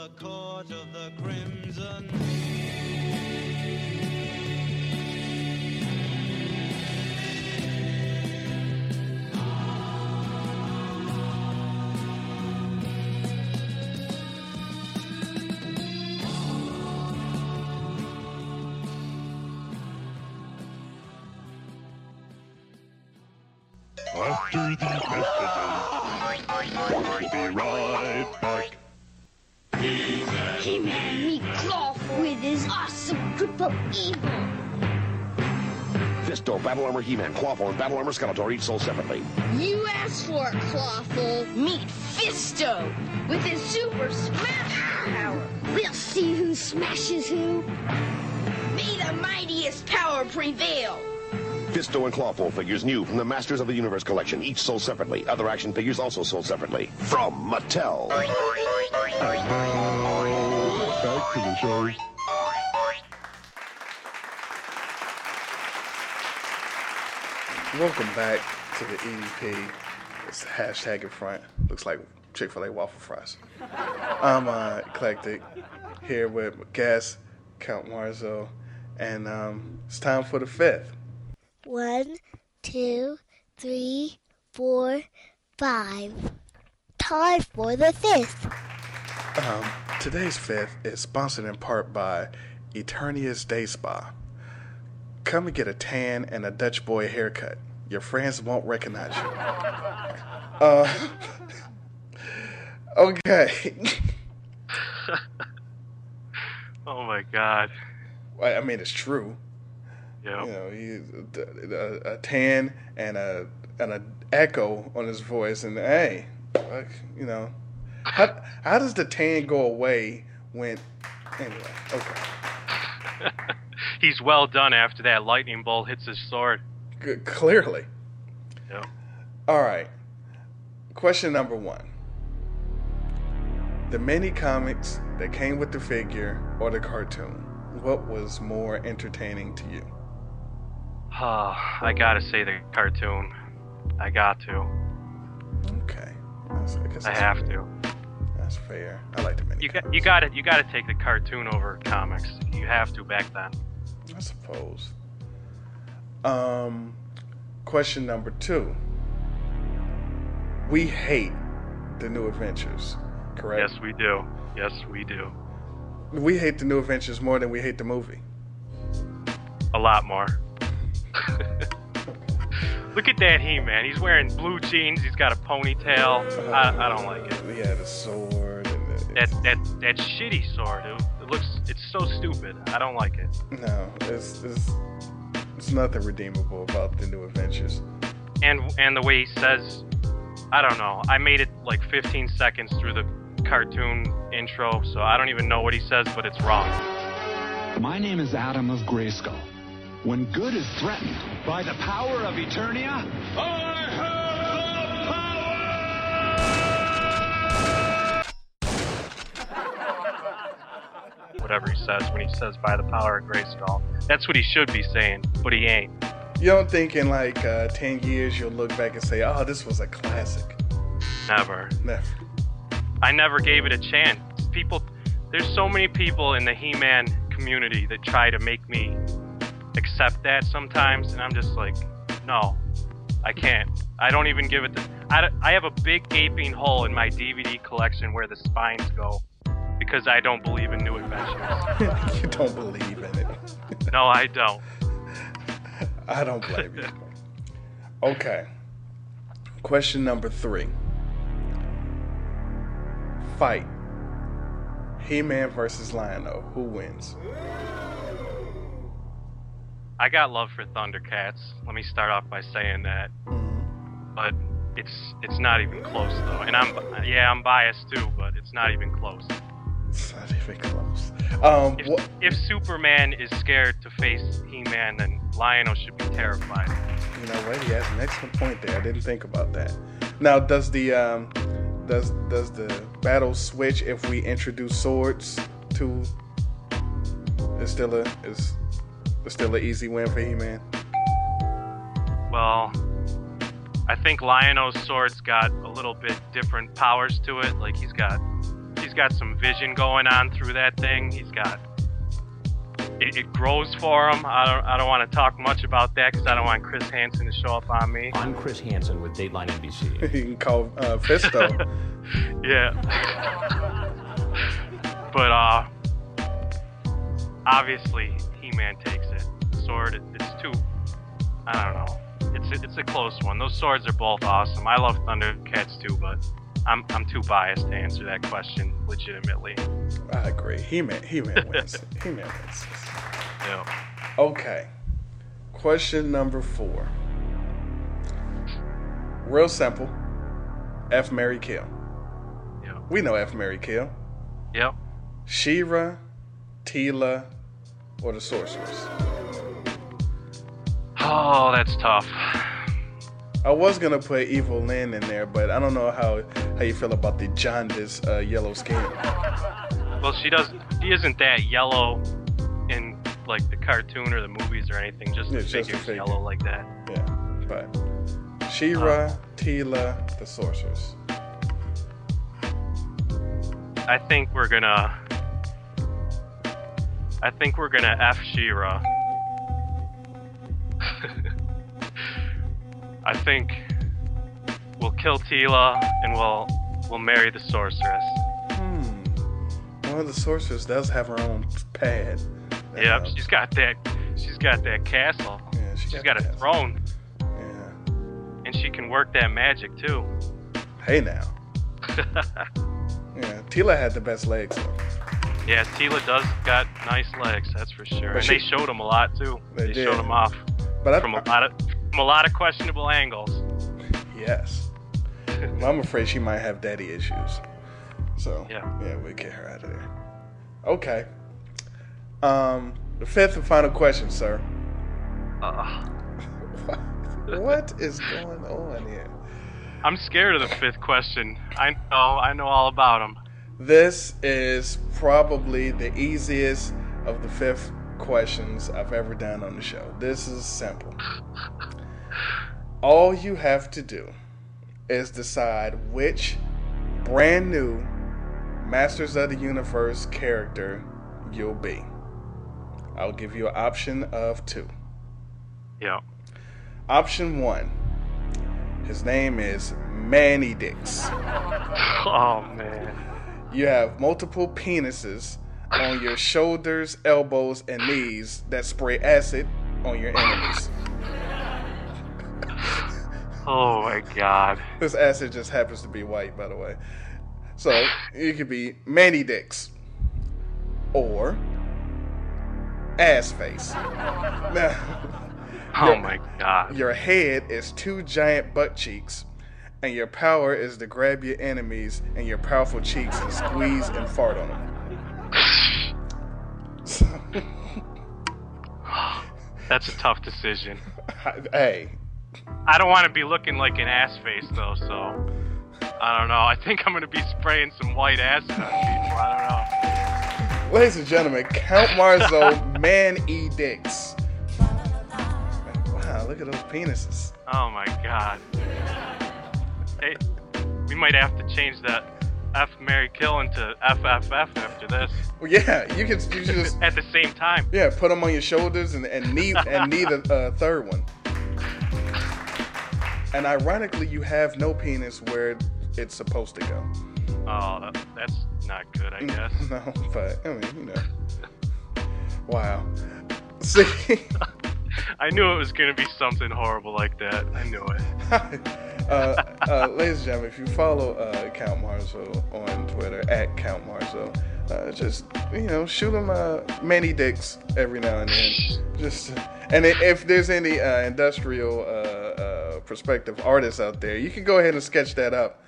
the court of the crimson. Of evil. Fisto, Battle Armor He-Man, Clawful, and Battle Armor Skeletor each sold separately. You asked for it, Clawful. Meet Fisto with his super smash power. We'll see who smashes who. May the mightiest power prevail. Fisto and Clawful figures new from the Masters of the Universe collection, each sold separately. Other action figures also sold separately. From Mattel. Back to the show. Welcome back to the EDP. It's the hashtag in front. Looks like Chick fil A waffle fries. I'm uh, Eclectic here with my guest, Count Marzo, and um, it's time for the fifth. One, two, three, four, five. Time for the fifth. Um, today's fifth is sponsored in part by Eternius Day Spa. Come and get a tan and a Dutch boy haircut. Your friends won't recognize you. Uh, okay. Oh my god. I I mean, it's true. Yeah. You know, he a, a tan and a and a echo on his voice, and hey, like, you know, how how does the tan go away when? Anyway, okay, He's well done after that lightning bolt hits his sword. Clearly. Yeah. All right. Question number one: The mini comics that came with the figure or the cartoon, what was more entertaining to you? Oh, I gotta say the cartoon. I got to. Okay, I, guess I have fair. to. That's fair. I like the mini. You got you got to you got to take the cartoon over comics. You have to back then. I suppose. Um, question number two. We hate the new adventures, correct? Yes, we do. Yes, we do. We hate the new adventures more than we hate the movie. A lot more. Look at that He-Man. He's wearing blue jeans. He's got a ponytail. I, I don't like it. Yeah, the sword and the, That that that shitty sword. It, it looks. It's so stupid. I don't like it. no, it's, it's it's nothing redeemable about the new adventures. And and the way he says, I don't know. I made it like 15 seconds through the cartoon intro, so I don't even know what he says, but it's wrong. My name is Adam of Grayskull. When good is threatened by the power of Eternia, Whatever he says when he says by the power of Grayskull. That's what he should be saying, but he ain't. You don't think in like uh, ten years you'll look back and say, "Oh, this was a classic." Never. Never. I never gave it a chance. People, there's so many people in the He-Man community that try to make me accept that sometimes, and I'm just like, no, I can't. I don't even give it the. I, I have a big gaping hole in my DVD collection where the spines go because I don't believe in new adventures. you don't believe in it. no, I don't. I don't blame you. Okay. Question number three. Fight. He-Man versus Lion-O. Who wins? I got love for Thundercats. Let me start off by saying that. Mm-hmm. But it's it's not even close though. And I'm yeah, I'm biased too, but it's not even close. Even close. Um, If, wha- if Superman is scared to face He-Man, then Lion-O should be terrified. You know what? He has an excellent point there. I didn't think about that. Now, does the um, does does the battle switch if we introduce swords to? It's still a is still an easy win for He-Man. Well, I think Lion-O's sword's got a little bit different powers to it. Like he's got he's got some vision going on through that thing. He's got it, it grows for him. I don't I don't want to talk much about that because I don't want Chris Hansen to show up on me. I'm Chris Hansen with Dateline NBC. you can call uh, Fisto. Yeah. but uh obviously He-Man takes it. Sword it's too I don't know. It's it's a close one. Those swords are both awesome. I love Thundercats too, but I'm I'm too biased to answer that question legitimately. I agree. He-Man He-Man wins. He-Man wins. Yeah. Okay. Question number four. Real simple. F Mary Kill. Yeah. We know F Mary Kill. Yep. She-Ra, Teela, or the Sorceress. Oh, that's tough. I was gonna put Evil Lynn in there, but I don't know how how you feel about the jaundice uh, yellow skin. Well, she doesn't. She isn't that yellow in like the cartoon or the movies or anything. Just Yeah, the just figure's figure. yellow like that. Yeah, but She-Ra, Teela, the Sorceress. I think we're gonna. I think we're gonna F She-Ra. I think we'll kill Teela and we'll we'll marry the sorceress. Hmm. Well, the Sorceress does have her own pad. That Yep, helps. she's got that. She's got that castle. Yeah, she she's got got, a throne. Yeah. And she can work that magic too. Hey now. Yeah, Teela had the best legs. Though. Yeah, Teela does got nice legs, that's for sure. But and she- they showed them a lot too. They They, showed them off But I- from a lot of a lot of questionable angles. Yes. Well, I'm afraid she might have daddy issues. So Yeah. yeah, we get her out of there. Okay. Um, the fifth and final question, sir. Uh, What is going on here? I'm scared of the fifth question. I know, I know all about them. This is probably the easiest of the fifth questions I've ever done on the show. This is simple. All you have to do is decide which brand new Masters of the Universe character you'll be. I'll give you an option of two. Yeah. Option one. His name is Manny Dix. Oh man. You have multiple penises on your shoulders, elbows, and knees that spray acid on your enemies. Oh my god. This acid just happens to be white, by the way. So you could be Manny Dicks or Ass Face. Now, Oh your- my god. Your head is two giant butt cheeks, and your power is to grab your enemies and your powerful cheeks and squeeze and fart on them. That's a tough decision. hey, I don't want to be looking like an ass face though, so I don't know. I think I'm gonna be spraying some white acid on people. I don't know. ladies and gentlemen, Count Marzo, Man E Dix. Wow, look at those penises. Oh my god. Hey, we might have to change that F Mary Kill into FFF after this. Well, yeah, you can you just At the same time. yeah put them on your shoulders and and knee and knee the uh, third one. And ironically, you have no penis where it's supposed to go. Oh, that, that's not good, I guess. No, but I mean, you know. Wow. See, I knew it was gonna be something horrible like that. I knew it. uh, uh, ladies and gentlemen, if you follow uh, Count Marzo on Twitter at Count Marzo, uh, just you know, shoot them uh, many dicks every now and then. Just and if there's any uh, industrial uh, uh, prospective artists out there, you can go ahead and sketch that up.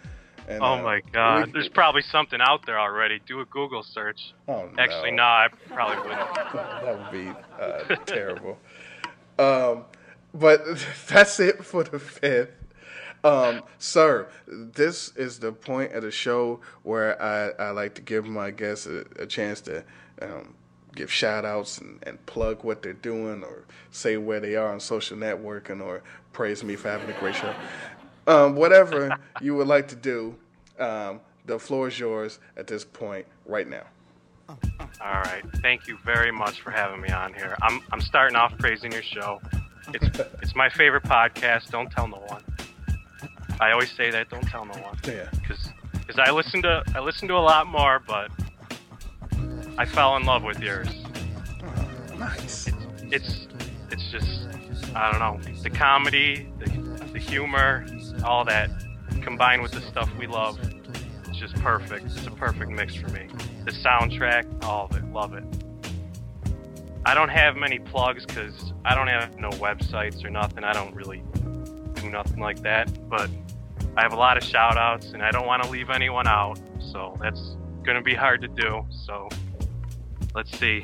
And, oh uh, my god, we- there's probably something out there already. Do a Google search. Oh, no. Actually, no. I probably wouldn't. that would be uh, terrible. Um, but that's it for the fifth. Um, sir, this is the point of the show where I, I like to give my guests a, a chance to um, give shout outs and, and plug what they're doing or say where they are on social networking or praise me for having a great show. Um, whatever you would like to do, um, the floor is yours at this point right now. All right. Thank you very much for having me on here. I'm I'm starting off praising your show. It's it's my favorite podcast. Don't tell no one. I always say that. Don't tell no one. Yeah. Because because I listen to I listen to a lot more, but I fell in love with yours. Nice. It's it's just I don't know the comedy, the the humor, all that combined with the stuff we love. It's just perfect. It's a perfect mix for me. The soundtrack, all of it, love it. I don't have many plugs because I don't have no websites or nothing. I don't really do nothing like that. But I have a lot of shout outs and I don't want to leave anyone out. So that's going to be hard to do. So let's see.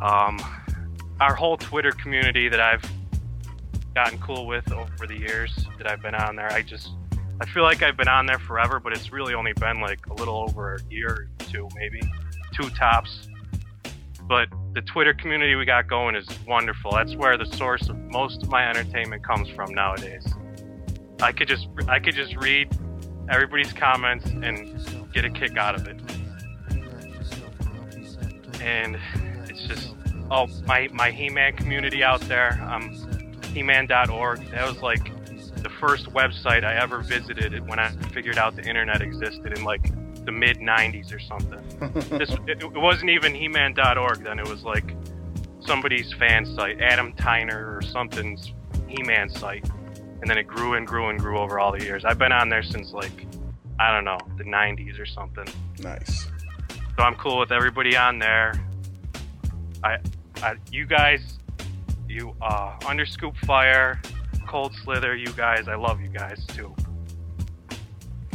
Um, our whole Twitter community that I've gotten cool with over the years that I've been on there, I just I feel like I've been on there forever, but it's really only been like a little over a year or two, maybe two tops. The Twitter community we got going is wonderful. That's where the source of most of my entertainment comes from nowadays. I could just I could just read everybody's comments and get a kick out of it. And it's just oh my my He-Man community out there. Um, He-Man.org. That was like the first website I ever visited when I figured out the internet existed in like the mid 90s or something. this it, it wasn't even He-Man.org then. It was like somebody's fan site, Adam Tyner or something's He-Man site, and then it grew and grew and grew over all the years. I've been on there since like I don't know the 90s or something. Nice. So I'm cool with everybody on there. I, I you guys, you uh, Underscoop Fire, Cold Slither, you guys, I love you guys too.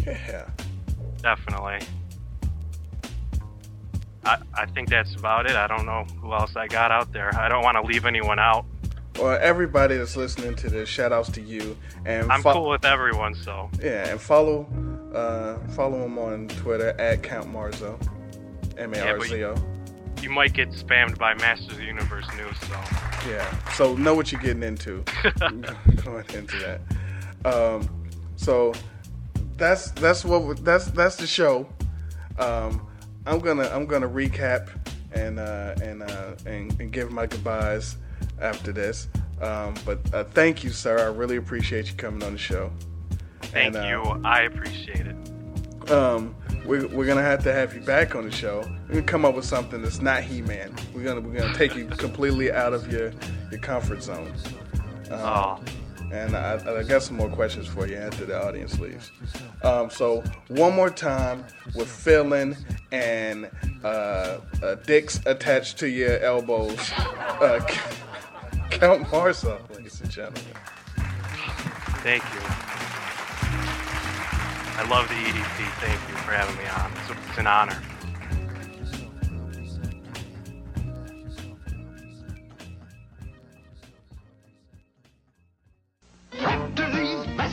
Yeah. Definitely. I, I think that's about it. I don't know who else I got out there. I don't want to leave anyone out. Well, everybody that's listening to this, shout outs to you. And I'm fo- cool with everyone, so Yeah, and follow uh, follow him on Twitter at Count Marzo, M A R Z O. you might get spammed by Masters of the Universe news, so Yeah, so know what you're getting into going into that. Um, so that's that's what that's that's the show. Um, I'm gonna I'm gonna recap and uh, and, uh, and and give my goodbyes after this. Um, but uh, thank you, sir. I really appreciate you coming on the show. thank And, uh, you. I appreciate it. um, we're, we're gonna have to have you back on the show. We're gonna come up with something that's not He-Man. We're gonna we're gonna take you completely out of your your comfort zone. Um, And I, I got some more questions for you after the audience leaves. Um, so one more time with filling and uh, uh, dicks attached to your elbows. Uh, Count Marzo, ladies and gentlemen. Thank you. I love the EDP. Thank you for having me on. It's, it's an honor.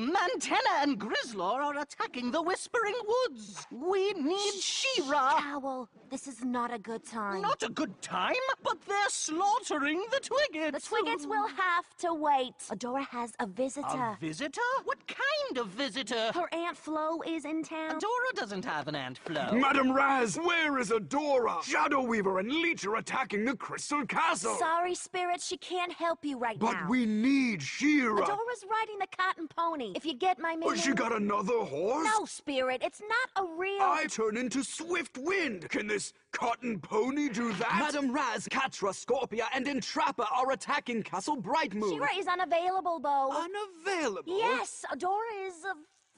Ooh, Mantenna and Grizzlor are attacking the Whispering Woods. We need She-Ra. Owl, this is not a good time. Not a good time, but they're slaughtering the Twiggets. The Twiggets will have to wait. Adora has a visitor. A visitor? What kind of visitor? Her Aunt Flo is in town. Adora doesn't have an Aunt Flo. Madame Razz, where is Adora? Shadow Weaver and Leech are attacking the Crystal Castle. Sorry, Spirit, she can't help you right But now. But we need She-Ra. Adora's riding the cotton pony. Pony. If you get my meaning. Oh, she got another horse? No, Spirit. It's not a real. I turn into Swift Wind. Can this cotton pony do that? Madame Razz, Catra, Scorpia, and Entrapta are attacking Castle Brightmoon. She-Ra is unavailable, Bow. Unavailable? Yes, Adora is uh,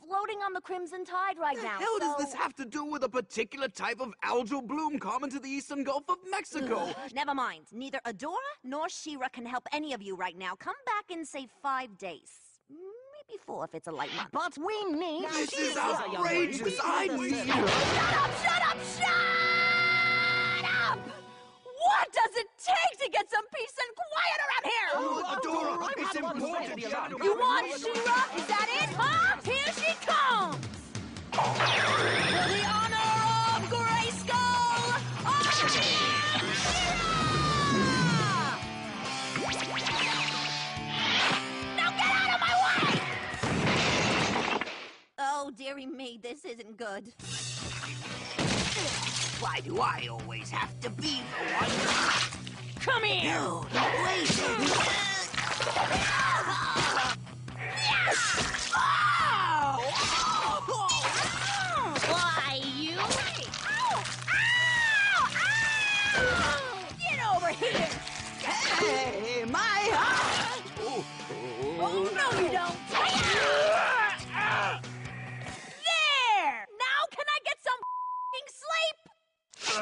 floating on the Crimson Tide right the now. hell does this have to do with a particular type of algal bloom common to the eastern Gulf of Mexico? Never mind. Neither Adora nor She-Ra can help any of you right now. Come back in, say, five days. Maybe four if it's a light month. But we need. This is outrageous. I need. Shut up! Shut up! Shut up! What does it take to get some peace and quiet around here? Oh, Adora, it's important. You want She-Ra? Is that it, huh? Here she comes! this isn't good. Why do I always have to be the one? Come here! No, no, wait. Why, you? Get over here! Hey,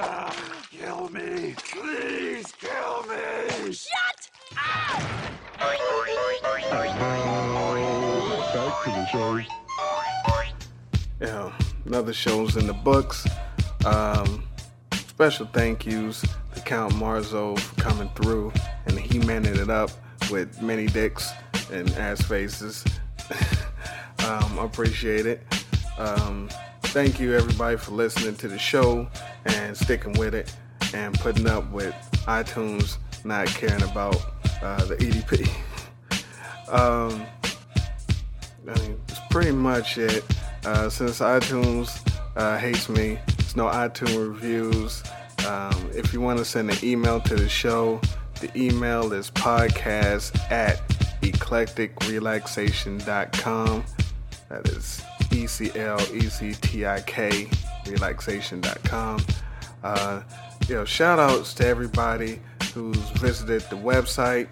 f***ing? Kill me. Please kill me. Shut up! Back to the show. Yeah, another show's in the books. Um, special thank yous to Count Marzo for coming through and he manning it up with many dicks and ass faces. um, appreciate it. Um, thank you everybody for listening to the show and sticking with it and putting up with iTunes not caring about uh, the EDP. um, I mean, it's pretty much it. Uh, since iTunes uh, hates me, there's no iTunes reviews. Um, if you want to send an email to the show, the email is podcast at eclectikrelaxation.com. That is E C L E C T I K relaxation.com. Uh, you know, shout outs to everybody who's visited the website,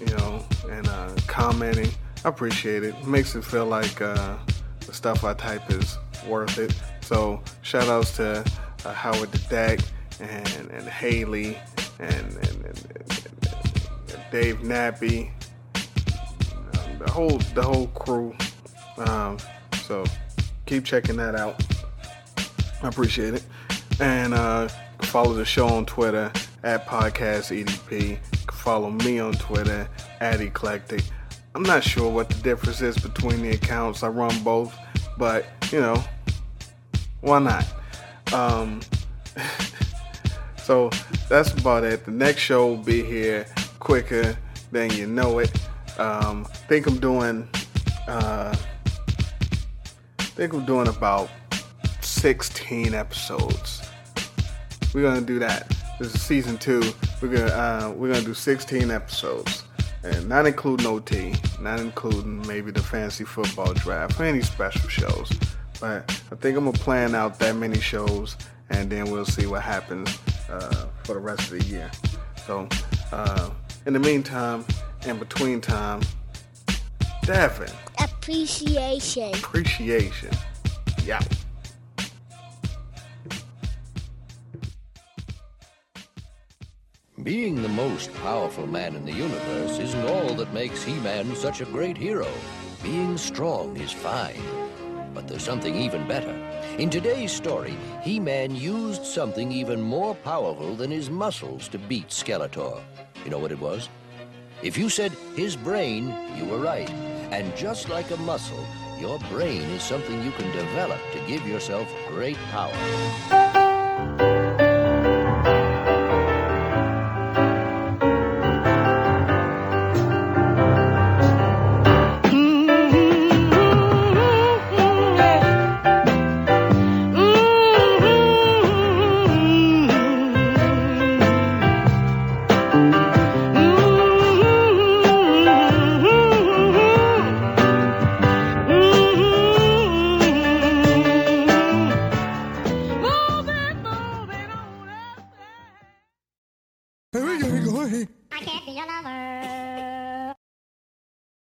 you know, and uh, commenting. I appreciate it. it. Makes it feel like uh, the stuff I type is worth it. So shout outs to uh, Howard the Deck and, and Haley and, and, and Dave Nappy, um, the whole the whole crew. Um, so keep checking that out. I appreciate it. And uh, follow the show on Twitter at Podcast EDP. Follow me on Twitter at Eclectik. I'm not sure what the difference is between the accounts. I run both, but you know, why not? Um, so that's about it. The next show will be here quicker than you know it. Um, think I'm doing. Uh, Think I'm doing about 16 episodes. We're gonna do that. This is season two. We're gonna uh, we're gonna do 16 episodes, and not including OT, not including maybe the fantasy football draft or any special shows. But I think I'm gonna plan out that many shows, and then we'll see what happens uh, for the rest of the year. So, uh, in the meantime, in between time, Devin, Appreciation. appreciation. Yeah. Being the most powerful man in the universe isn't all that makes He-Man such a great hero. Being strong is fine. But there's something even better. In today's story, He-Man used something even more powerful than his muscles to beat Skeletor. You know what it was? If you said his brain, you were right. And just like a muscle, your brain is something you can develop to give yourself great power.